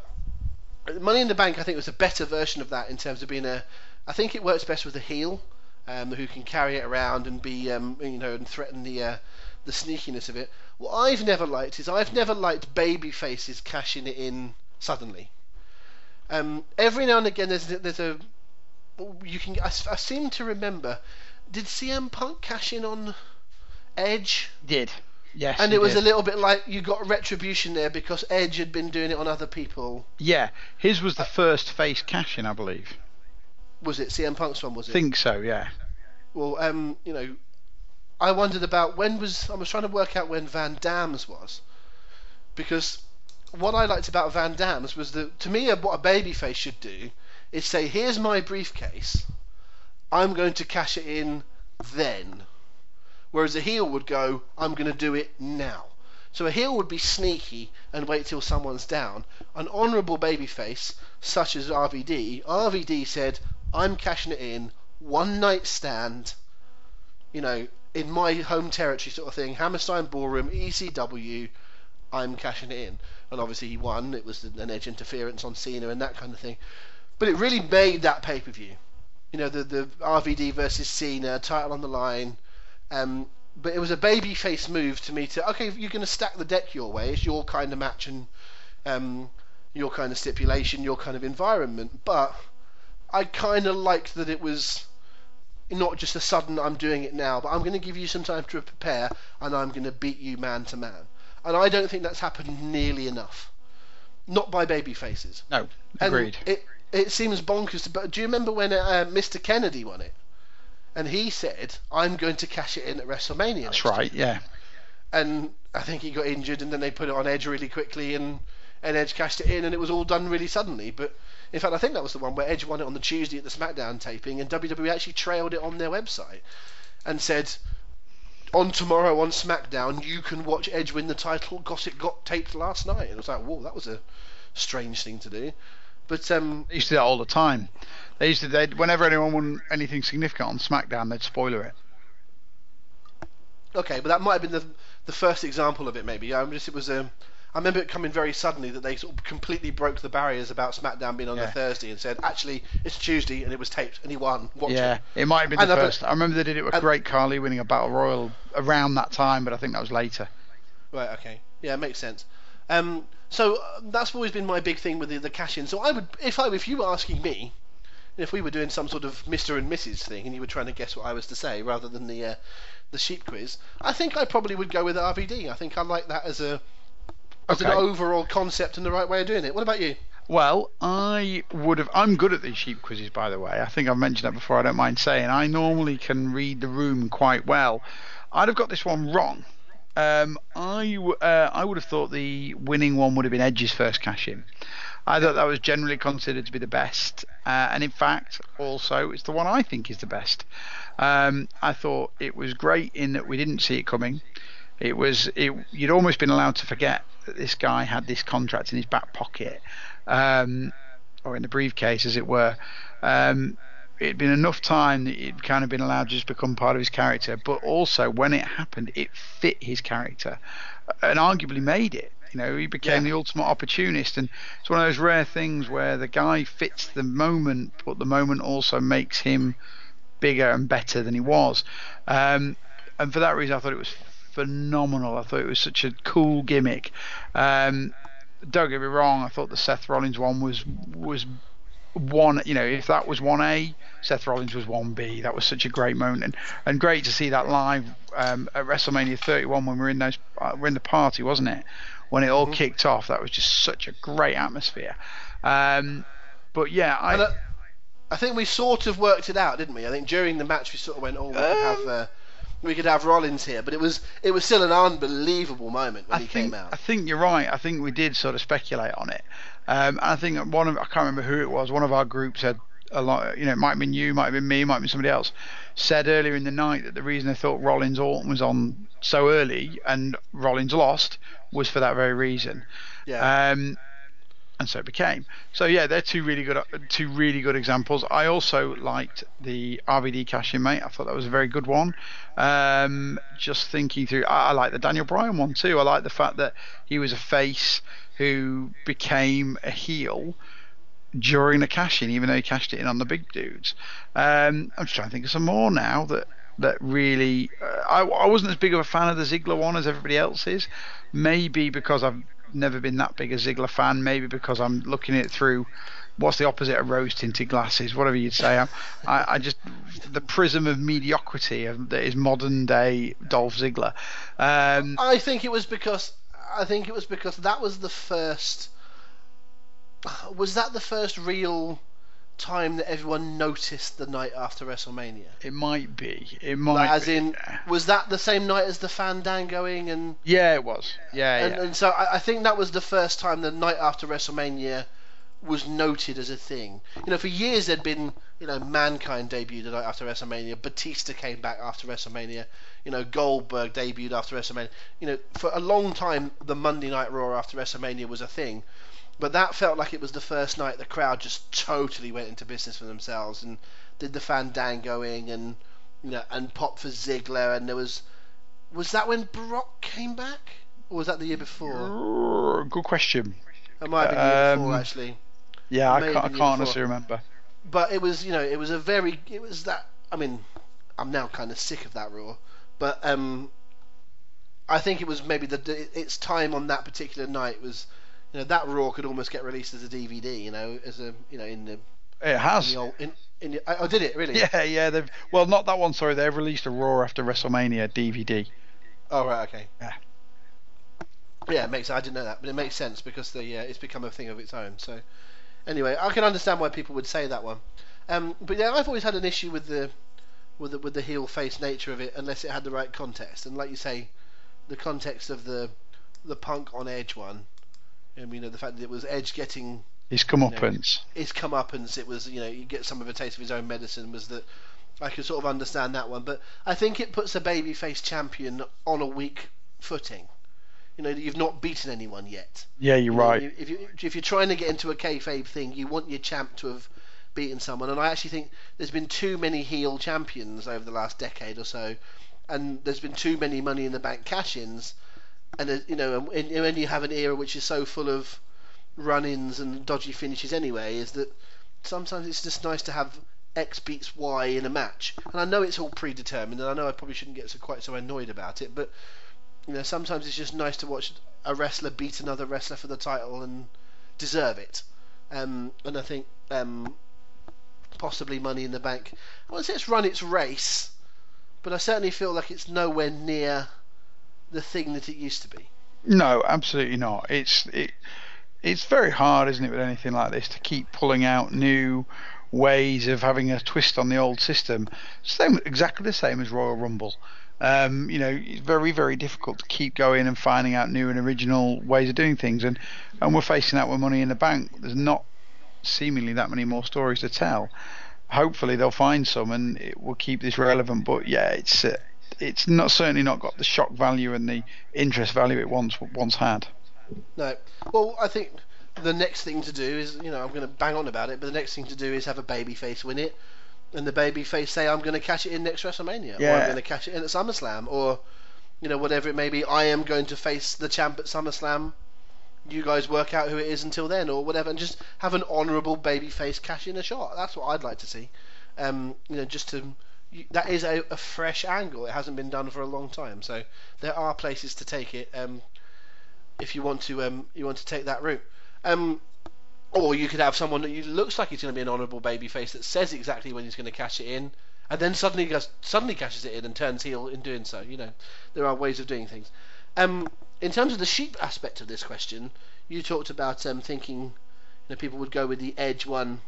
Money in the Bank, I think, was a better version of that in terms of being a. I think it works best with a heel, um, who can carry it around and be, um, you know, and threaten the uh, the sneakiness of it. What I've never liked is I've never liked baby faces cashing it in suddenly. Um, every now and again, there's there's a you can. I, I seem to remember. Did CM Punk cash in on Edge? Did. Yes. And it was did. a little bit like you got retribution there because Edge had been doing it on other people. Yeah, his was the first face cash in, I believe. Was it CM Punk's one? Was it? Think so, yeah. Well, um, you know, I wondered about when was I was trying to work out when Van Dam's was, because what I liked about Van Dam's was that to me what a babyface should do is say, here's my briefcase, I'm going to cash it in then. Whereas a heel would go, I'm going to do it now. So a heel would be sneaky and wait till someone's down. An honourable babyface, such as RVD, RVD said, I'm cashing it in, one night stand, you know, in my home territory sort of thing, Hammerstein Ballroom, ECW, I'm cashing it in. And obviously he won, it was an edge interference on Cena and that kind of thing. But it really made that pay per view. You know, the, the RVD versus Cena, title on the line. Um, but it was a babyface move to me to, okay, you're going to stack the deck your way. It's your kind of match and um, your kind of stipulation, your kind of environment. But I kind of liked that it was not just a sudden I'm doing it now, but I'm going to give you some time to prepare and I'm going to beat you man to man. And I don't think that's happened nearly enough. Not by baby faces. No, agreed. it it seems bonkers. But do you remember when uh, Mr. Kennedy won it? And he said, "I'm going to cash it in at WrestleMania." That's right, year." yeah. And I think he got injured, and then they put it on Edge really quickly, and and Edge cashed it in, and it was all done really suddenly. But in fact, I think that was the one where Edge won it on the Tuesday at the SmackDown taping, and WWE actually trailed it on their website and said, "On tomorrow on SmackDown, you can watch Edge win the title because it got taped last night." And it was like, "Whoa, that was a strange thing to do." But um, They used to do that all the time. They used to, they'd, whenever anyone won anything significant on SmackDown, they'd spoiler it. Okay, but that might have been the the first example of it. Maybe I'm just it was. Um, I remember it coming very suddenly that they sort of completely broke the barriers about SmackDown being on Yeah. the Thursday and said, actually, it's Tuesday and it was taped and he won. Watch yeah, it. it might have been And the I first. I remember they did it with and- Great Khali winning a Battle Royal around that time, but I think that was later. Right. Okay. Yeah, it makes sense. Um, so uh, that's always been my big thing with the, the cash in. So I would, if I, if you were asking me, if we were doing some sort of Mr. and Mrs. thing and you were trying to guess what I was to say rather than the uh, the sheep quiz, I think I probably would go with RVD. I think I like that as a as an overall concept and the right way of doing it. What about you? Well, I would have. I'm good at these sheep quizzes, by the way. I think I've mentioned that before. I don't mind saying. I normally can read the room quite well. I'd have got this one wrong, Um, uh, I would have thought the winning one would have been Edge's first cash in. I thought that was generally considered to be the best, uh, and in fact, also it's the one I think is the best. Um, I thought it was great in that we didn't see it coming. It was it, you'd almost been allowed to forget that this guy had this contract in his back pocket, um, or in the briefcase, as it were. Um, it'd been enough time that it'd kind of been allowed to just become part of his character, but also when it happened, it fit his character and arguably made it. You know, he became Yeah. the ultimate opportunist, and it's one of those rare things where the guy fits the moment, but the moment also makes him bigger and better than he was. Um, and for that reason, I thought it was phenomenal. I thought it was such a cool gimmick. Um, don't get me wrong, I thought the Seth Rollins one was was one. You know, if that was one A, Seth Rollins was one B. That was such a great moment, and, and great to see that live um, at WrestleMania 31 when we were in those uh, we're in the party, wasn't it? When it all kicked off, that was just such a great atmosphere. Um, but yeah, I. Uh, I think we sort of worked it out, didn't we? I think during the match we sort of went, "Oh, we could have Um, uh, we could have Rollins here," but it was it was still an unbelievable moment when I he think, came out. I think you're right. I think we did sort of speculate on it. Um, and I think one of I can't remember who it was. One of our groups said a lot. You know, it might have been you, might have been me, might have been somebody else. Said earlier in the night that the reason they thought Rollins Orton was on so early and Rollins lost was for that very reason. Yeah. Um, and so it became. So yeah, they're two really good, two really good examples. I also liked the RVD cash in, mate. I thought that was a very good one. Um, just thinking through, I, I like the Daniel Bryan one too. I like the fact that he was a face who became a heel during the cash in, even though he cashed it in on the big dudes. Um, I'm just trying to think of some more now that that really. Uh, I, I wasn't as big of a fan of the Ziggler one as everybody else is. Maybe because I've never been that big a Ziggler fan. Maybe because I'm looking at it through. What's the opposite of rose tinted glasses? Whatever you'd say. I, I just the prism of mediocrity of, that is modern day Dolph Ziggler. Um, I think it was because I think it was because that was the first. Was that the first real time that everyone noticed the night after WrestleMania? it might be. It might. Like, as be. in, was that the same night as the Fandangoing and Yeah, it was. Yeah, and, yeah. and so I, I think that was the first time the night after WrestleMania was noted as a thing. You know, for years there'd been, you know, Mankind debuted the night after WrestleMania, Batista came back after WrestleMania, you know, Goldberg debuted after WrestleMania. You know, for a long time the Monday Night Raw after WrestleMania was a thing. But that felt like it was the first night the crowd just totally went into business for themselves and did the Fandangoing and you know and pop for Ziggler and there was was that when Brock came back or was that the year before? Good question. It might have been the year Um, before actually. Yeah, I can't, I can't before. honestly remember. But it was you know it was a very it was that I mean I'm now kind of sick of that Raw, but um I think it was maybe the its time on that particular night was you know that Raw could almost get released as a DVD you know as a you know in the It in has. the old in, in the, oh did it really Yeah, yeah. They've well, not that one. Sorry, they've released a Raw after WrestleMania DVD. oh right okay Yeah. yeah it makes I didn't know that but it makes sense because the uh, it's become a thing of its own so anyway I can understand why people would say that one. Um but yeah I've always had an issue with the with the, with the heel face nature of it unless it had the right context. And like you say the context of the the punk on edge one and you know the fact that it was edge getting His comeuppance. his comeuppance it was you know you get some of a taste of his own medicine was that I could sort of understand that one. But I think it puts a babyface champion on a weak footing you know you've not beaten anyone yet. Yeah, you're you know, right. you- If you if you're trying to get into a kayfabe thing, you want your champ to have beaten someone, and I actually think there's been too many heel champions over the last decade or so, and there's been too many Money in the Bank cash-ins, and uh, you know, and, and when you have an era which is so full of run-ins and dodgy finishes anyway, is that sometimes it's just nice to have X beats Y in a match, and I know it's all predetermined, and I know I probably shouldn't get so quite so annoyed about it, but you know, sometimes it's just nice to watch a wrestler beat another wrestler for the title and deserve it. Um, and I think um, possibly Money in the Bank. I won't say it's run its race, but I certainly feel like it's nowhere near the thing that it used to be. No, absolutely not. It's it, it's very hard, isn't it, with anything like this, to keep pulling out new ways of having a twist on the old system. Same, exactly the same as Royal Rumble. Um, you know, it's very, very difficult to keep going and finding out new and original ways of doing things. And, and we're facing that with Money in the Bank. There's not seemingly that many more stories to tell. Hopefully they'll find some and it will keep this relevant. But yeah, it's uh, it's not certainly not got the shock value and the interest value it once once had. No. Well, I think the next thing to do is, you know, I'm going to bang on about it, but the next thing to do is have a babyface win it, and the baby face say, "I'm going to cash it in next WrestleMania," or "I'm going to cash it in at SummerSlam," or you know, whatever it may be. I am going to face the champ at SummerSlam. You guys work out who it is until then, or whatever, and just have an honourable babyface cash in a shot. That's what I'd like to see. Um, you know, just to that is a, a fresh angle. It hasn't been done for a long time, so there are places to take it. Um, if you want to, um, you want to take that route. Um, or you could have someone that looks like he's going to be an honourable babyface that says exactly when he's going to cash it in, and then suddenly goes, suddenly cashes it in and turns heel in doing so. You know, there are ways of doing things. Um, in terms of the sheep aspect of this question, you talked about um, thinking, you know, people would go with the Edge one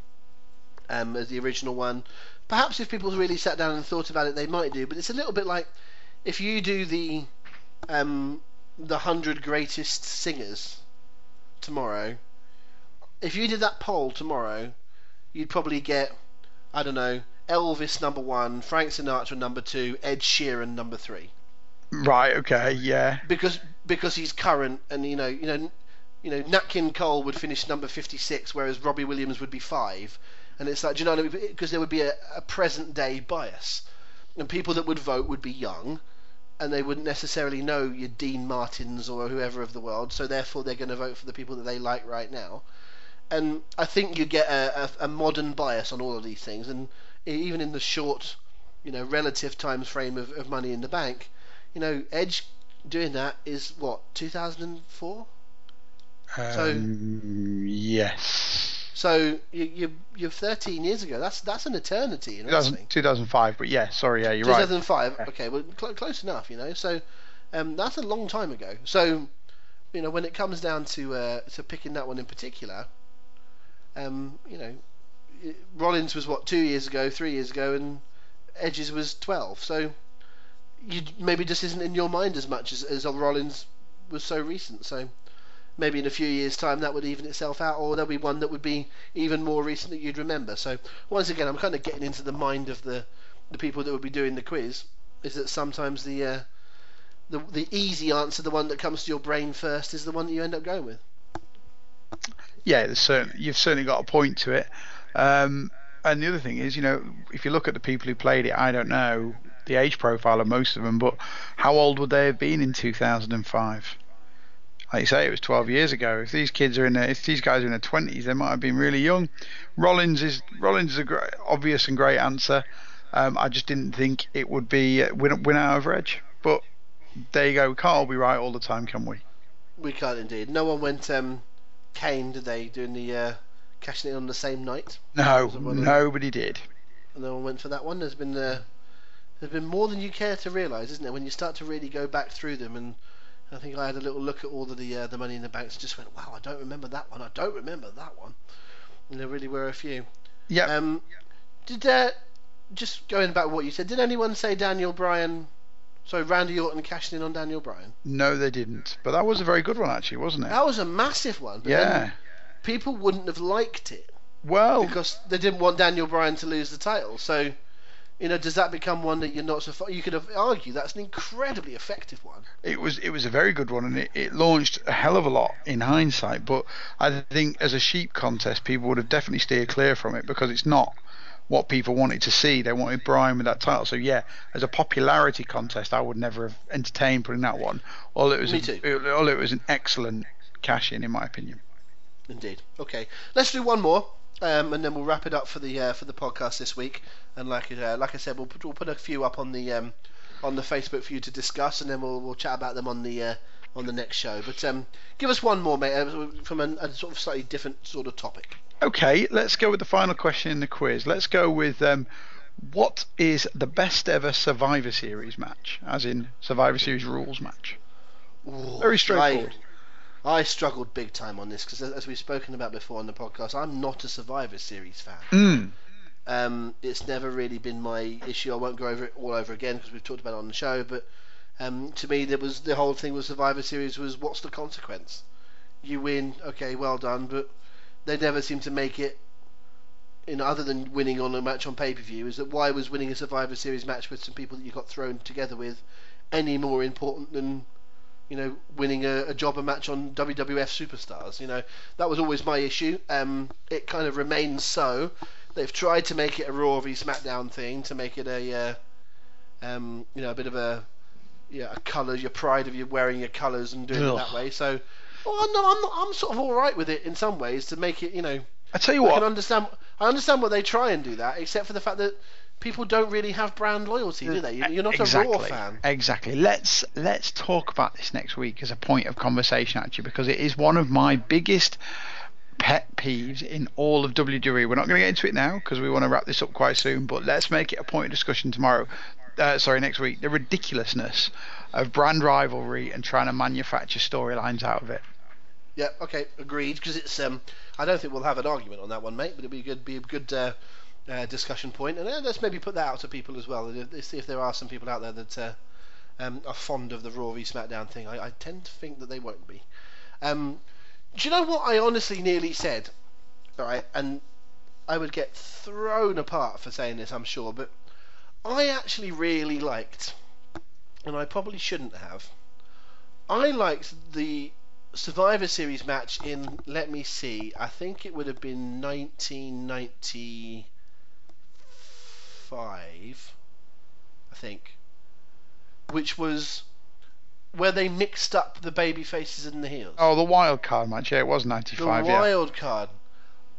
um, as the original one. Perhaps if people really sat down and thought about it, they might do. But it's a little bit like if you do the um, the hundred greatest singers tomorrow. If you did that poll tomorrow, you'd probably get I don't know Elvis number one, Frank Sinatra number two, Ed Sheeran number three Right. Okay. Yeah. because because he's current and you know you know you know Nat King Cole would finish number 56 whereas Robbie Williams would be 5 and it's like do you know what I mean because there would be a, a present day bias and people that would vote would be young and they wouldn't necessarily know your Dean Martins or whoever of the world so therefore they're going to vote for the people that they like right now and I think you get a, a, a modern bias on all of these things and even in the short you know relative time frame of, of money in the bank you know Edge doing that is what 2004 So- Um, yes. so you, you you're 13 years ago that's that's an eternity in 2000, wrestling 2005. But yeah. Sorry. Yeah. You're right. 2005 okay well cl- close enough you know so um, that's a long time ago so you know when it comes down to uh, to picking that one in particular um, you know Rollins was what two years ago three years ago and Edges was 12 so you maybe just isn't in your mind as much as, as Rollins was so recent. So maybe in a few years time that would even itself out or there'll be one that would be even more recent that you'd remember. So once again I'm kind of getting into the mind of the the people that would be doing the quiz is that sometimes the uh, the the easy answer, the one that comes to your brain first, is the one that you end up going with. Yeah, certain, you've certainly got a point to it. Um, and the other thing is, you know, if you look at the people who played it, I don't know the age profile of most of them, but how old would they have been in 2005? Like you say, it was 12 years ago. If these kids are in, their, if these guys are in their 20s, they might have been really young. Rollins is Rollins is a great, obvious and great answer. Um, I just didn't think it would be uh, win, win out Edge, but there you go. We can't all be right all the time, can we? We can't indeed. No one went um, Kane, did they, doing the uh, cashing it in on the same night? No, Was it one of- nobody did. And No one went for that one. There's been uh, there's been more than you care to realise, isn't there? When you start to really go back through them, and I think I had a little look at all of the uh, the money in the banks, and just went, wow, I don't remember that one. I don't remember that one. And there really were a few. Yeah. Um, did uh, just going back what you said? Did anyone say Daniel Bryan? Sorry, Randy Orton cashing in on Daniel Bryan. No, they didn't. But that was a very good one, actually, wasn't it? That was a massive one. But yeah. people wouldn't have liked it Well, because they didn't want Daniel Bryan to lose the title. So, you know, does that become one that you're not so? Far? You could argue that's an incredibly effective one. it was it was a very good one, and it, it launched a hell of a lot in hindsight. But I think as a sheep contest, people would have definitely steered clear from it because it's not what people wanted to see. They wanted Bryan with that title. So yeah, as a popularity contest, I would never have entertained putting that one. All it was, Me a- it- all it was an excellent cash in, in my opinion. Indeed. Okay, let's do one more, um, and then we'll wrap it up for the uh, for the podcast this week. And like uh, like I said, we'll put, we'll put a few up on the um, on the Facebook for you to discuss, and then we'll we'll chat about them on the uh, on the next show. But um, give us one more, mate, uh, from a, a sort of slightly different sort of topic. Okay, let's go with the final question in the quiz. Let's go with um, what is the best ever Survivor Series match, as in Survivor Series rules match? Ooh, Very straightforward. I, I struggled big time on this because, as we've spoken about before on the podcast, I'm not a Survivor Series fan. Mm. Um, it's never really been my issue. I won't go over it all over again because we've talked about it on the show. But um, to me, there was the whole thing with Survivor Series was what's the consequence? You win, okay, well done, but they never seem to make it. In other than winning on a match on pay per view, is that why was winning a Survivor Series match with some people that you got thrown together with any more important than you know, winning a, a jobber match on WWF Superstars. You know, that was always my issue. Um, it kind of remains so. They've tried to make it a Raw v SmackDown thing to make it a, uh, um, you know, a bit of a, yeah, a colour, your pride of you wearing your colours and doing Ugh. it that way. So, well, I'm, not, I'm, not, I'm sort of all right with it in some ways to make it, you know. I tell you what, I can understand. I understand what they try and do that, except for the fact that people don't really have brand loyalty, do they? You're not exactly, a Raw fan. Exactly. Let's let's talk about this next week as a point of conversation, actually, because it is one of my biggest pet peeves in all of WWE. We're not going to get into it now because we want to wrap this up quite soon, but let's make it a point of discussion tomorrow. Uh, sorry, next week. The ridiculousness of brand rivalry and trying to manufacture storylines out of it. Yeah. Okay. Agreed. Because it's um, I don't think we'll have an argument on that one, mate. But it'll be good. Be a good. Uh, uh, discussion point. and uh, let's maybe put that out to people as well. See if there are some people out there that uh, um, are fond of the Raw v SmackDown thing. I, I, tend to think that they won't be. Um, do you know what I honestly nearly said? All right, and I would get thrown apart for saying this, I'm sure, but I actually really liked, and I probably shouldn't have. I liked the Survivor Series match in, let me see, I think it would have been 1995, I think, which was where they mixed up the baby faces and the heels. Oh, the wild card match. Yeah, it was ninety five. The wild yeah. card.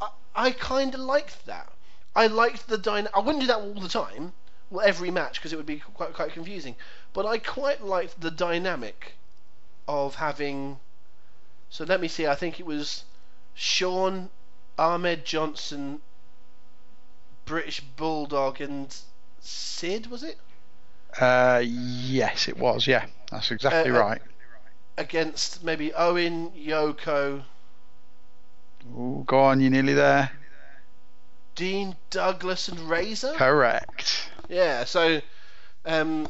I, I kind of liked that. I liked the dyna- I wouldn't do that all the time, well, every match, because it would be quite quite confusing. But I quite liked the dynamic of having. So let me see. I think it was Shawn Ahmed Johnson, British Bulldog and Sid, was it? Uh, yes, it was. Yeah, that's exactly uh, uh right. Against maybe Owen, Yoko. Ooh, go on, you're nearly there. Dean Douglas and Razor. Correct. Yeah, so um,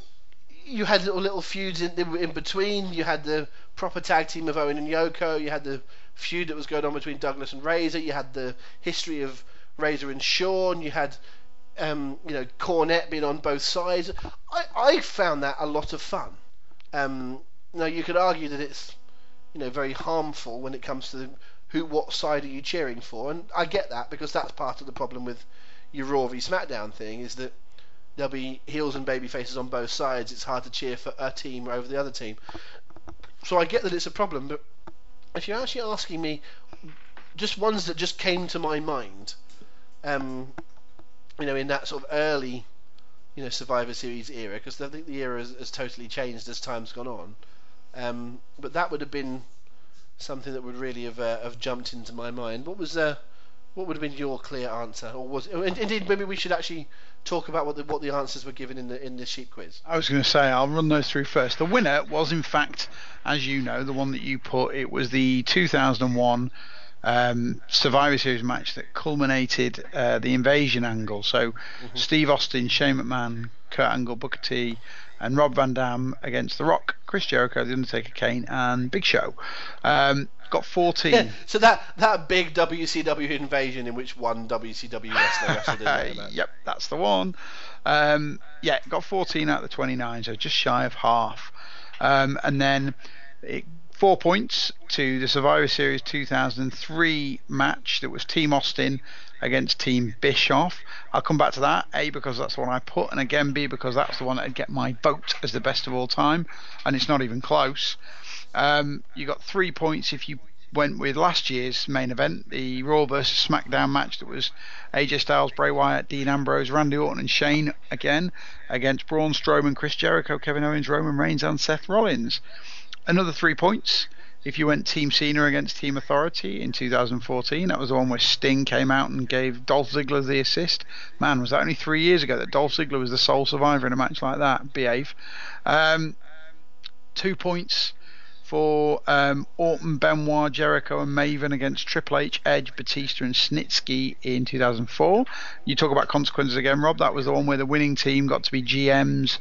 you had little little feuds in, in between. You had the proper tag team of Owen and Yoko. You had the feud that was going on between Douglas and Razor. You had the history of Razor and Shawn. You had um, you know Cornette being on both sides. I, I found that a lot of fun. Um, now you could argue that it's you know very harmful when it comes to who what side are you cheering for, and I get that because that's part of the problem with your Raw v SmackDown thing is that there'll be heels and baby faces on both sides. It's hard to cheer for a team over the other team. So I get that it's a problem, but if you're actually asking me, just ones that just came to my mind um, you know, in that sort of early, you know, Survivor Series era, because I think the era has, has, totally changed as time's gone on. Um, but that would have been something that would really have uh, have jumped into my mind. What was uh, what would have been your clear answer, or was indeed maybe we should actually talk about what the what the answers were given in the in the sheep quiz. I was going to say I'll run those through first. The winner was in fact, as you know, the one that you put. It was the 2001 um, Survivor Series match that culminated uh, the invasion angle. So mm-hmm. Steve Austin, Shane McMahon, Kurt Angle, Booker T, and Rob Van Dam against The Rock, Chris Jericho, The Undertaker, Kane, and Big Show. Um, got 14. Yeah, so that that big WCW invasion in which one WCW wrestler wrestled in Yep, that's the one. Um, yeah, got 14 out of the 29, so just shy of half. Um, and then it four points to the Survivor Series 2003 match that was Team Austin against Team Bischoff. I'll come back to that, A, because that's the one I put, and again, B, because that's the one that'd get my vote as the best of all time, and it's not even close. Um, you got three points if you went with last year's main event, the Raw versus SmackDown match that was AJ Styles, Bray Wyatt, Dean Ambrose, Randy Orton, and Shane again against Braun Strowman, Chris Jericho, Kevin Owens, Roman Reigns, and Seth Rollins. Another three points if you went Team Cena against Team Authority in 2014. That was the one where Sting came out and gave Dolph Ziggler the assist. Man, was that only three years ago that Dolph Ziggler was the sole survivor in a match like that? Behave. Um, two points for um, Orton, Benoit, Jericho, and Maven against Triple H, Edge, Batista, and Snitsky in 2004. You talk about consequences again, Rob. That was the one where the winning team got to be GMs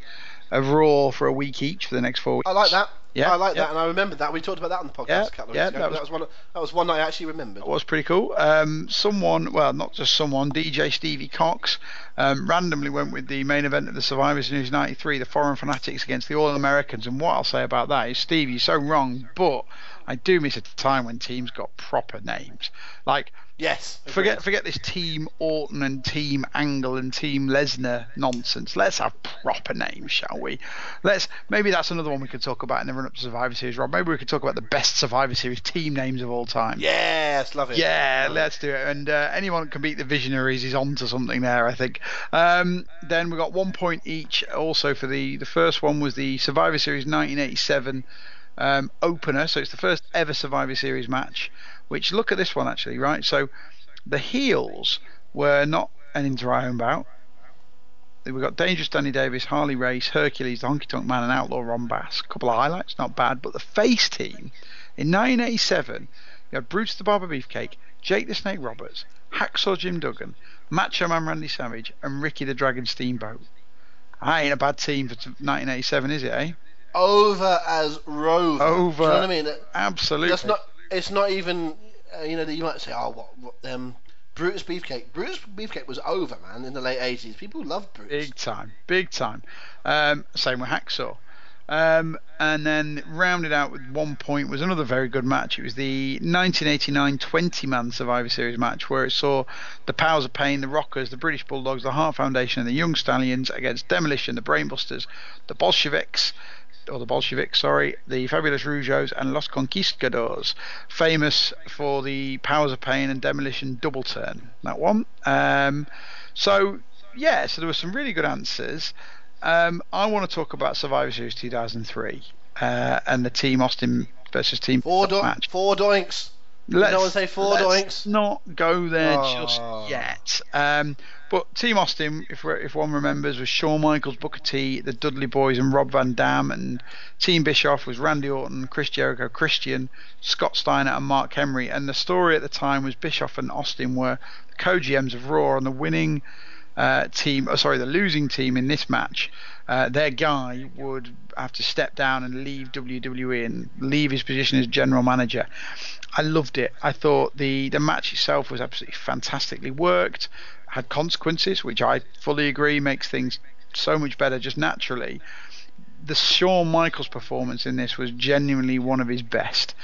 of Raw for a week each for the next four weeks. I like that. Yeah, I like yeah. that, and I remember that. We talked about that on the podcast Yeah, a couple of yeah, weeks ago. that That was- was, one. That was one I actually remembered. That was pretty cool. Um, someone, well, not just someone, DJ Stevie Cox um, randomly went with the main event of the Survivor Series 93, the Foreign Fanatics against the All Americans. And what I'll say about that is, Steve, you're so wrong, but I do miss a time when teams got proper names. Like, Yes. forget agreed. forget this Team Orton and Team Angle and Team Lesnar nonsense. Let's have proper names, shall we? Let's maybe that's another one we could talk about in the run up to Survivor Series, Rob. Maybe we could talk about the best Survivor Series team names of all time. Yes, love it. Yeah, Love let's do it. And uh, anyone that can beat the Visionaries is on to something there, I think. Um, then we got one point each. Also for the the first one was the Survivor Series 1987 um, opener. So it's the first ever Survivor Series match. Which look at this one actually, right? So the heels were not an inter home bout. We've got Dangerous Danny Davis, Harley Race, Hercules, the Honky Tonk Man, and Outlaw Ron Bass. A couple of highlights, not bad. But the face team in 1987, you had Bruce the Barber Beefcake, Jake the Snake Roberts, Hacksaw Jim Duggan, Macho Man Randy Savage, and Ricky the Dragon Steamboat. That ain't a bad team for 1987, is it, eh? Over as Rover. Over. Do you know what I mean? Absolutely. That's not. It's not even. Uh, you know that you might say, oh, what, what um, Brutus Beefcake. Brutus Beefcake was over, man, in the late eighties. People loved Brutus. Big time, big time. Um, same with Hacksaw. Um, and then rounded out with one point was another very good match. It was the 1989 20 man Survivor Series match where it saw the Powers of Pain, the Rockers, the British Bulldogs, the Heart Foundation, and the Young Stallions against Demolition, the Brainbusters, the Bolsheviks, or the Bolsheviks, sorry, the Fabulous Rougeaus, and Los Conquistadors, famous for the Powers of Pain and Demolition double turn. That one. Um, so yeah, so there were some really good answers. Um, I want to talk about Survivor Series 2003 uh, and the Team Austin versus Team Four, do- match. four doinks. Let's, no one say four doinks? not go there Oh. just yet. Um, but Team Austin, if if one remembers, was Shawn Michaels, Booker T, the Dudley Boyz, and Rob Van Dam. And Team Bischoff was Randy Orton, Chris Jericho, Christian, Scott Steiner, and Mark Henry. And the story at the time was Bischoff and Austin were the co-GMs of Raw, and the winning uh, team, oh, sorry, the losing team in this match, uh, their guy would have to step down and leave WWE and leave his position as general manager. I loved it. I thought the the match itself was absolutely fantastically worked, had consequences, which I fully agree makes things so much better just naturally. The Shawn Michaels performance in this was genuinely one of his best.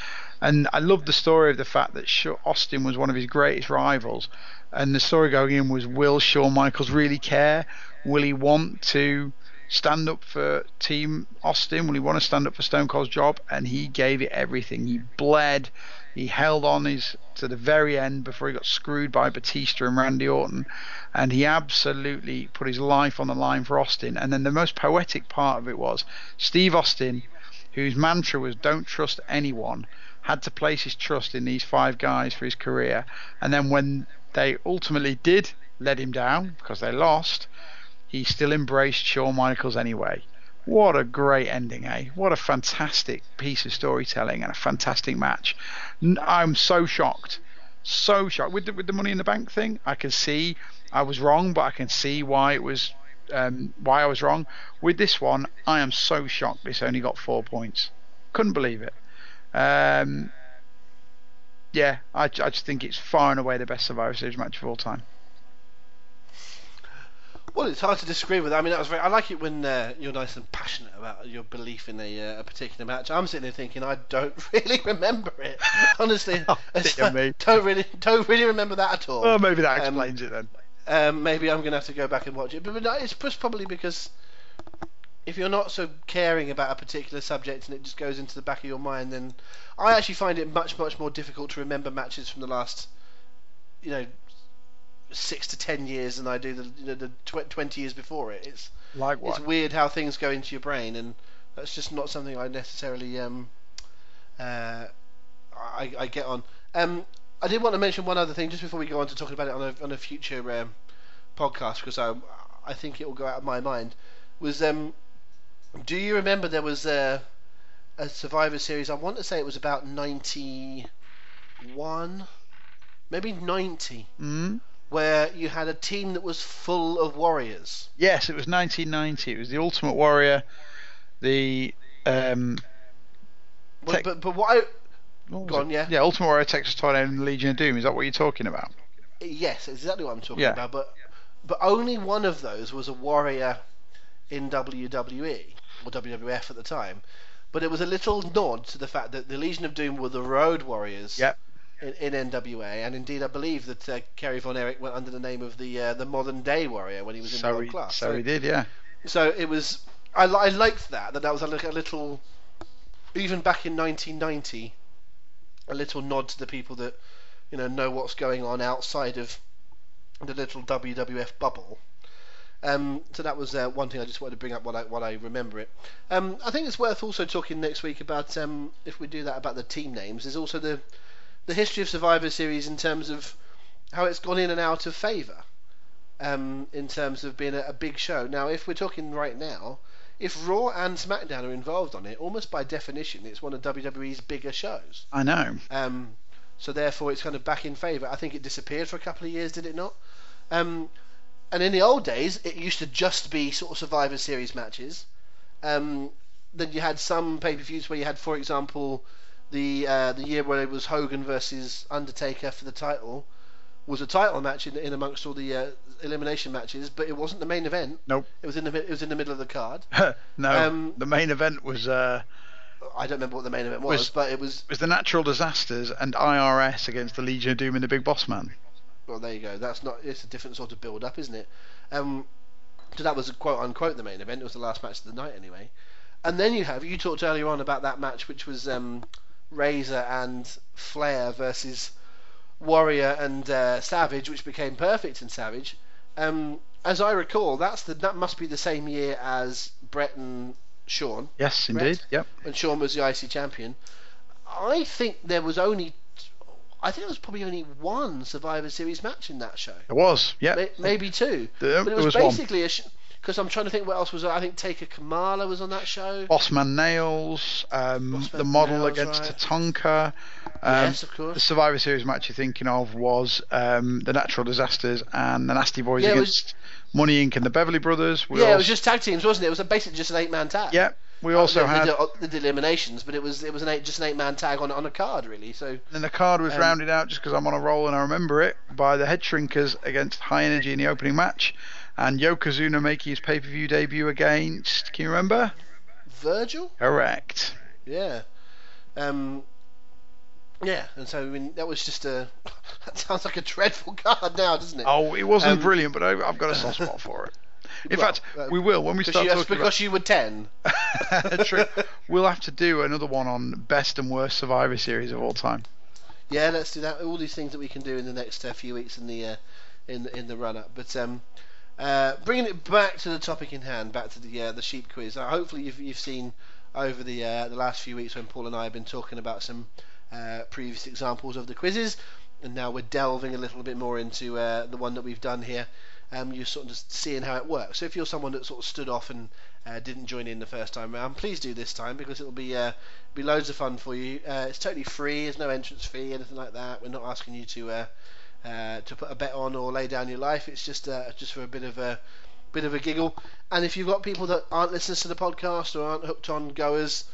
And I love the story of the fact that Austin was one of his greatest rivals. And the story going in was will Shawn Michaels really care? Will he want to stand up for Team Austin? Will he want to stand up for Stone Cold's job? And he gave it everything. He bled. He held on his to the very end before he got screwed by Batista and Randy Orton, and he absolutely put his life on the line for Austin. And then the most poetic part of it was Steve Austin, whose mantra was "Don't trust anyone," had to place his trust in these five guys for his career. And then when they ultimately did let him down because they lost, he still embraced Shawn Michaels anyway. What a great ending, eh? What a fantastic piece of storytelling and a fantastic match. I'm so shocked, so shocked with the, with the Money in the Bank thing. I can see I was wrong, but I can see why it was um, why I was wrong. With this one, I am so shocked. It's only got four points. Couldn't believe it. Um, yeah, I, I just think it's far and away the best Survivor Series match of all time. Well, it's hard to disagree with. that. I mean, that was very. I like it when uh, you're nice and passionate about your belief in a, uh, a particular match. I'm sitting there thinking I don't really remember it. Honestly, Oh, It's- dear me. don't really don't really remember that at all. Well, maybe that Um, explains it then. Um, maybe I'm gonna have to go back and watch it, but, but it's probably because if you're not so caring about a particular subject and it just goes into the back of your mind, then I actually find it much much more difficult to remember matches from the last, you know, six to ten years than I do the you know, the tw- twenty years before it. It's Like it's weird how things go into your brain, and that's just not something I necessarily um, uh, I, I get on. Um, I did want to mention one other thing just before we go on to talking about it on a on a future um, podcast because I I think it will go out of my mind. Was um, do you remember there was uh, a Survivor Series. I want to say it was about ninety one, maybe ninety, Mm? Where you had a team that was full of warriors. Yes, it was 1990. It was the Ultimate Warrior, the um, But but, but what I what Go on, it? yeah. yeah, Ultimate Warrior, Texas Tornado, and Legion of Doom. Is that what you're talking about? yes, exactly what I'm talking Yeah. about. But but only one of those was a warrior in WWE or WWF at the time. But it was a little nod to the fact that the Legion of Doom were the Road Warriors. Yep. In, in NWA, and indeed I believe that uh, Kerry Von Erich went under the name of the uh, the modern day warrior when he was in So world he, class. so he did, yeah. so it was I, I liked that that that was a, a little even back in 1990 a little nod to the people that you know know what's going on outside of the little WWF bubble. Um, so that was uh, one thing I just wanted to bring up while I, while I remember it. Um, I think it's worth also talking next week about um, if we do that about the team names. There's also the the history of Survivor Series in terms of how it's gone in and out of favour um, in terms of being a, a big show. Now, if we're talking right now, if Raw and SmackDown are involved on it, almost by definition, it's one of WWE's bigger shows. I know. Um, so therefore, it's kind of back in favour. I think it disappeared for a couple of years, did it not? Um, and in the old days, it used to just be sort of Survivor Series matches. Um, then you had some pay-per-views where you had, for example, the uh, the year where it was Hogan versus Undertaker for the title was a title match in, in amongst all the uh, elimination matches, but it wasn't the main event. Nope. It was in the it was in the middle of the card. no, Um, the main event was uh, I don't remember what the main event was, Was- but it was was the Natural Disasters and IRS against the Legion of Doom and the Big Boss Man. Well, there you go. That's not. It's a different sort of build up, isn't it? Um, so that was quote unquote the main event. It was the last match of the night, anyway. And then you have you talked earlier on about that match, which was um, Razor and Flair versus Warrior and uh, Savage, which became Perfect and Savage. Um, as I recall, that's the that must be the same year as Bret and Shawn Yes, indeed. Yep. when Shawn was the IC champion. I think there was only. I think there was probably only one Survivor Series match in that show. It was. Yep. May- maybe two. There- but it was, was one. basically a. Because I'm trying to think what else was. I think Taker Kamala was on that show. Bossman Nailz, um, the model Nailz, against right. Tatanka. Um, yes, of course. The. Survivor Series match you're thinking of was um, the Natural Disasters and the Nasty Boys Yeah, it was- against Money Inc. and the Beverly Brothers. We yeah, it was just tag teams, wasn't it? It was basically just an eight-man tag. Yeah, we Uh, also had. they did, they eliminations, but it was it was an eight, just an eight-man tag on on a card, really. So Then the card was Um, rounded out just because I'm on a roll and I remember it by the Head Shrinkers against High Energy in the opening match, and Yokozuna making his pay-per-view debut against. Can you remember? Virgil, Correct. yeah, um, yeah, and so I mean that was just a. That sounds like a dreadful card now, doesn't it? Oh, it wasn't Um, brilliant, but I, I've got a soft spot for it. In Well, fact, uh, we will when we start you, that's because you were ten. True. We'll have to do another one on best and worst Survivor Series of all time. Yeah, let's do that. All these things that we can do in the next uh, few weeks in the uh, in in the run up. But um, uh, bringing it back to the topic in hand, back to the uh, the sheep quiz. Uh, hopefully, you've you've seen over the uh, the last few weeks when Paul and I have been talking about some uh, previous examples of the quizzes, and now we're delving a little bit more into the one that we've done here. Um, you're sort of just seeing how it works. So if you're someone that sort of stood off and didn't join in the first time round, please do this time because it'll be be loads of fun for you. It's totally free. There's no entrance fee, anything like that. We're not asking you to uh, to put a bet on or lay down your life. It's just uh, just for a bit of a bit of a giggle. And if you've got people that aren't listeners to the podcast or aren't hooked on goers,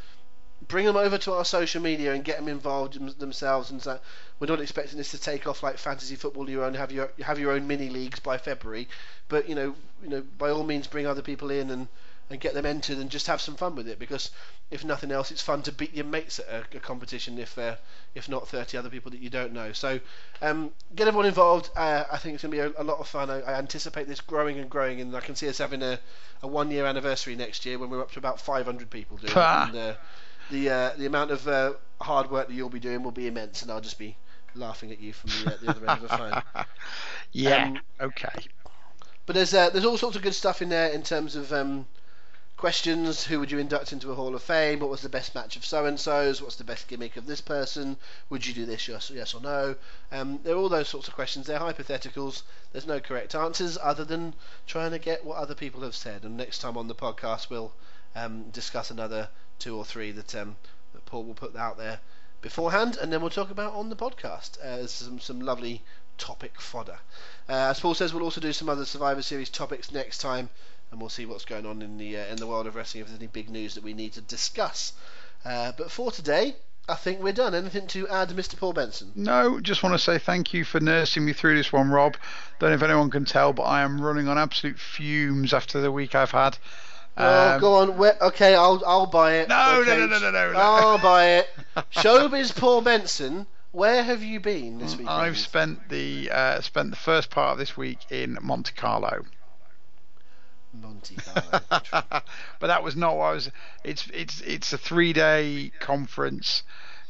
bring them over to our social media and get them involved in themselves. And so we're not expecting this to take off like fantasy football. You own have your have your own mini leagues by February, but you know you know by all means bring other people in and and get them entered and just have some fun with it because if nothing else it's fun to beat your mates at a, a competition if uh, if not 30 other people that you don't know. So um, get everyone involved. Uh, I think it's going to be a, a lot of fun. I, I anticipate this growing and growing and I can see us having a, a one year anniversary next year when we're up to about 500 people doing it. And, uh, the uh, the amount of uh, hard work that you'll be doing will be immense and I'll just be laughing at you from the, uh, the other end of the phone. Yeah. Um, okay. but there's uh, there's all sorts of good stuff in there in terms of um, questions. Who would you induct into a Hall of Fame? What was the best match of so and so's? What's the best gimmick of this person? Would you do this? Yes, yes or no? Um, there are all those sorts of questions. They're hypotheticals. There's no correct answers other than trying to get what other people have said. And next time on the podcast, we'll um, discuss another two or three that um, that Paul will put out there beforehand, and then we'll talk about on the podcast uh, some some lovely topic fodder. Uh, as Paul says, we'll also do some other Survivor Series topics next time, and we'll see what's going on in the uh, in the world of wrestling. If there's any big news that we need to discuss, uh, but for today. I think we're done. Anything to add, Mr. Paul Benson? No, just want to say thank you for nursing me through this one, Rob. Don't know if anyone can tell, but I am running on absolute fumes after the week I've had. Oh, Um, go on. Where, okay, I'll I'll buy it. No, no, okay. no, no, no, no, no. I'll buy it. Showbiz Paul Benson. Where have you been this week? I've spent the uh, spent the first part of this week in Monte Carlo. Monte Carlo. but that was not what I was. It's it's it's a three day conference.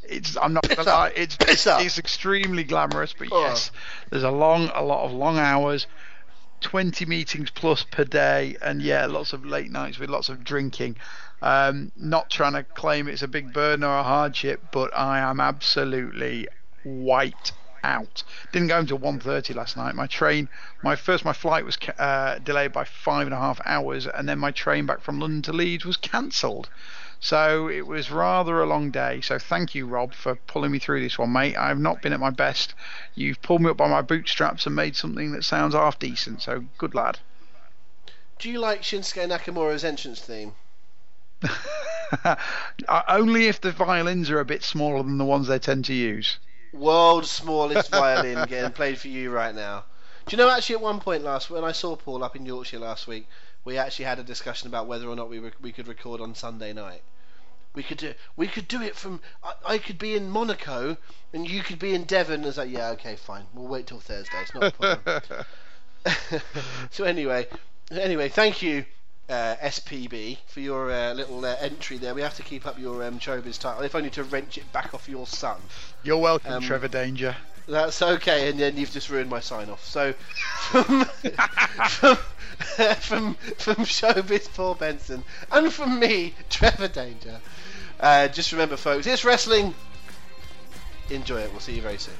It's I'm not gonna lie. It's it's, it's extremely glamorous, but Oh. yes, there's a long a lot of long hours. 20 meetings plus per day, and yeah, lots of late nights with lots of drinking. Um, not trying to claim it's a big burden or a hardship, but I am absolutely wiped out. Didn't go home till 1:30 last night. My train, my first my flight was uh, delayed by five and a half hours, and then my train back from London to Leeds was cancelled. So it was rather a long day. So thank you, Rob, for pulling me through this one, mate. I've not been at my best. You've pulled me up by my bootstraps and made something that sounds half decent. So good lad. Do you like Shinsuke Nakamura's entrance theme? Uh, Only if the violins are a bit smaller than the ones they tend to use. World's smallest violin getting played for you right now. Do you know actually at one point last when I saw Paul up in Yorkshire last week, we actually had a discussion about whether or not we re- we could record on Sunday night. We could do we could do it from I, I could be in Monaco and you could be in Devon. As like yeah okay fine we'll wait till Thursday. It's not a problem. so anyway, anyway, thank you, uh, SPB, for your uh, little uh, entry there. We have to keep up your um, title, if only to wrench it back off your son. You're welcome, Um, Trevor Danger. That's okay, and then you've just ruined my sign off. So, from, from, from, from Showbiz Paul Benson, and from me, Trevor Danger, uh, just remember, folks, it's wrestling. Enjoy it. We'll see you very soon.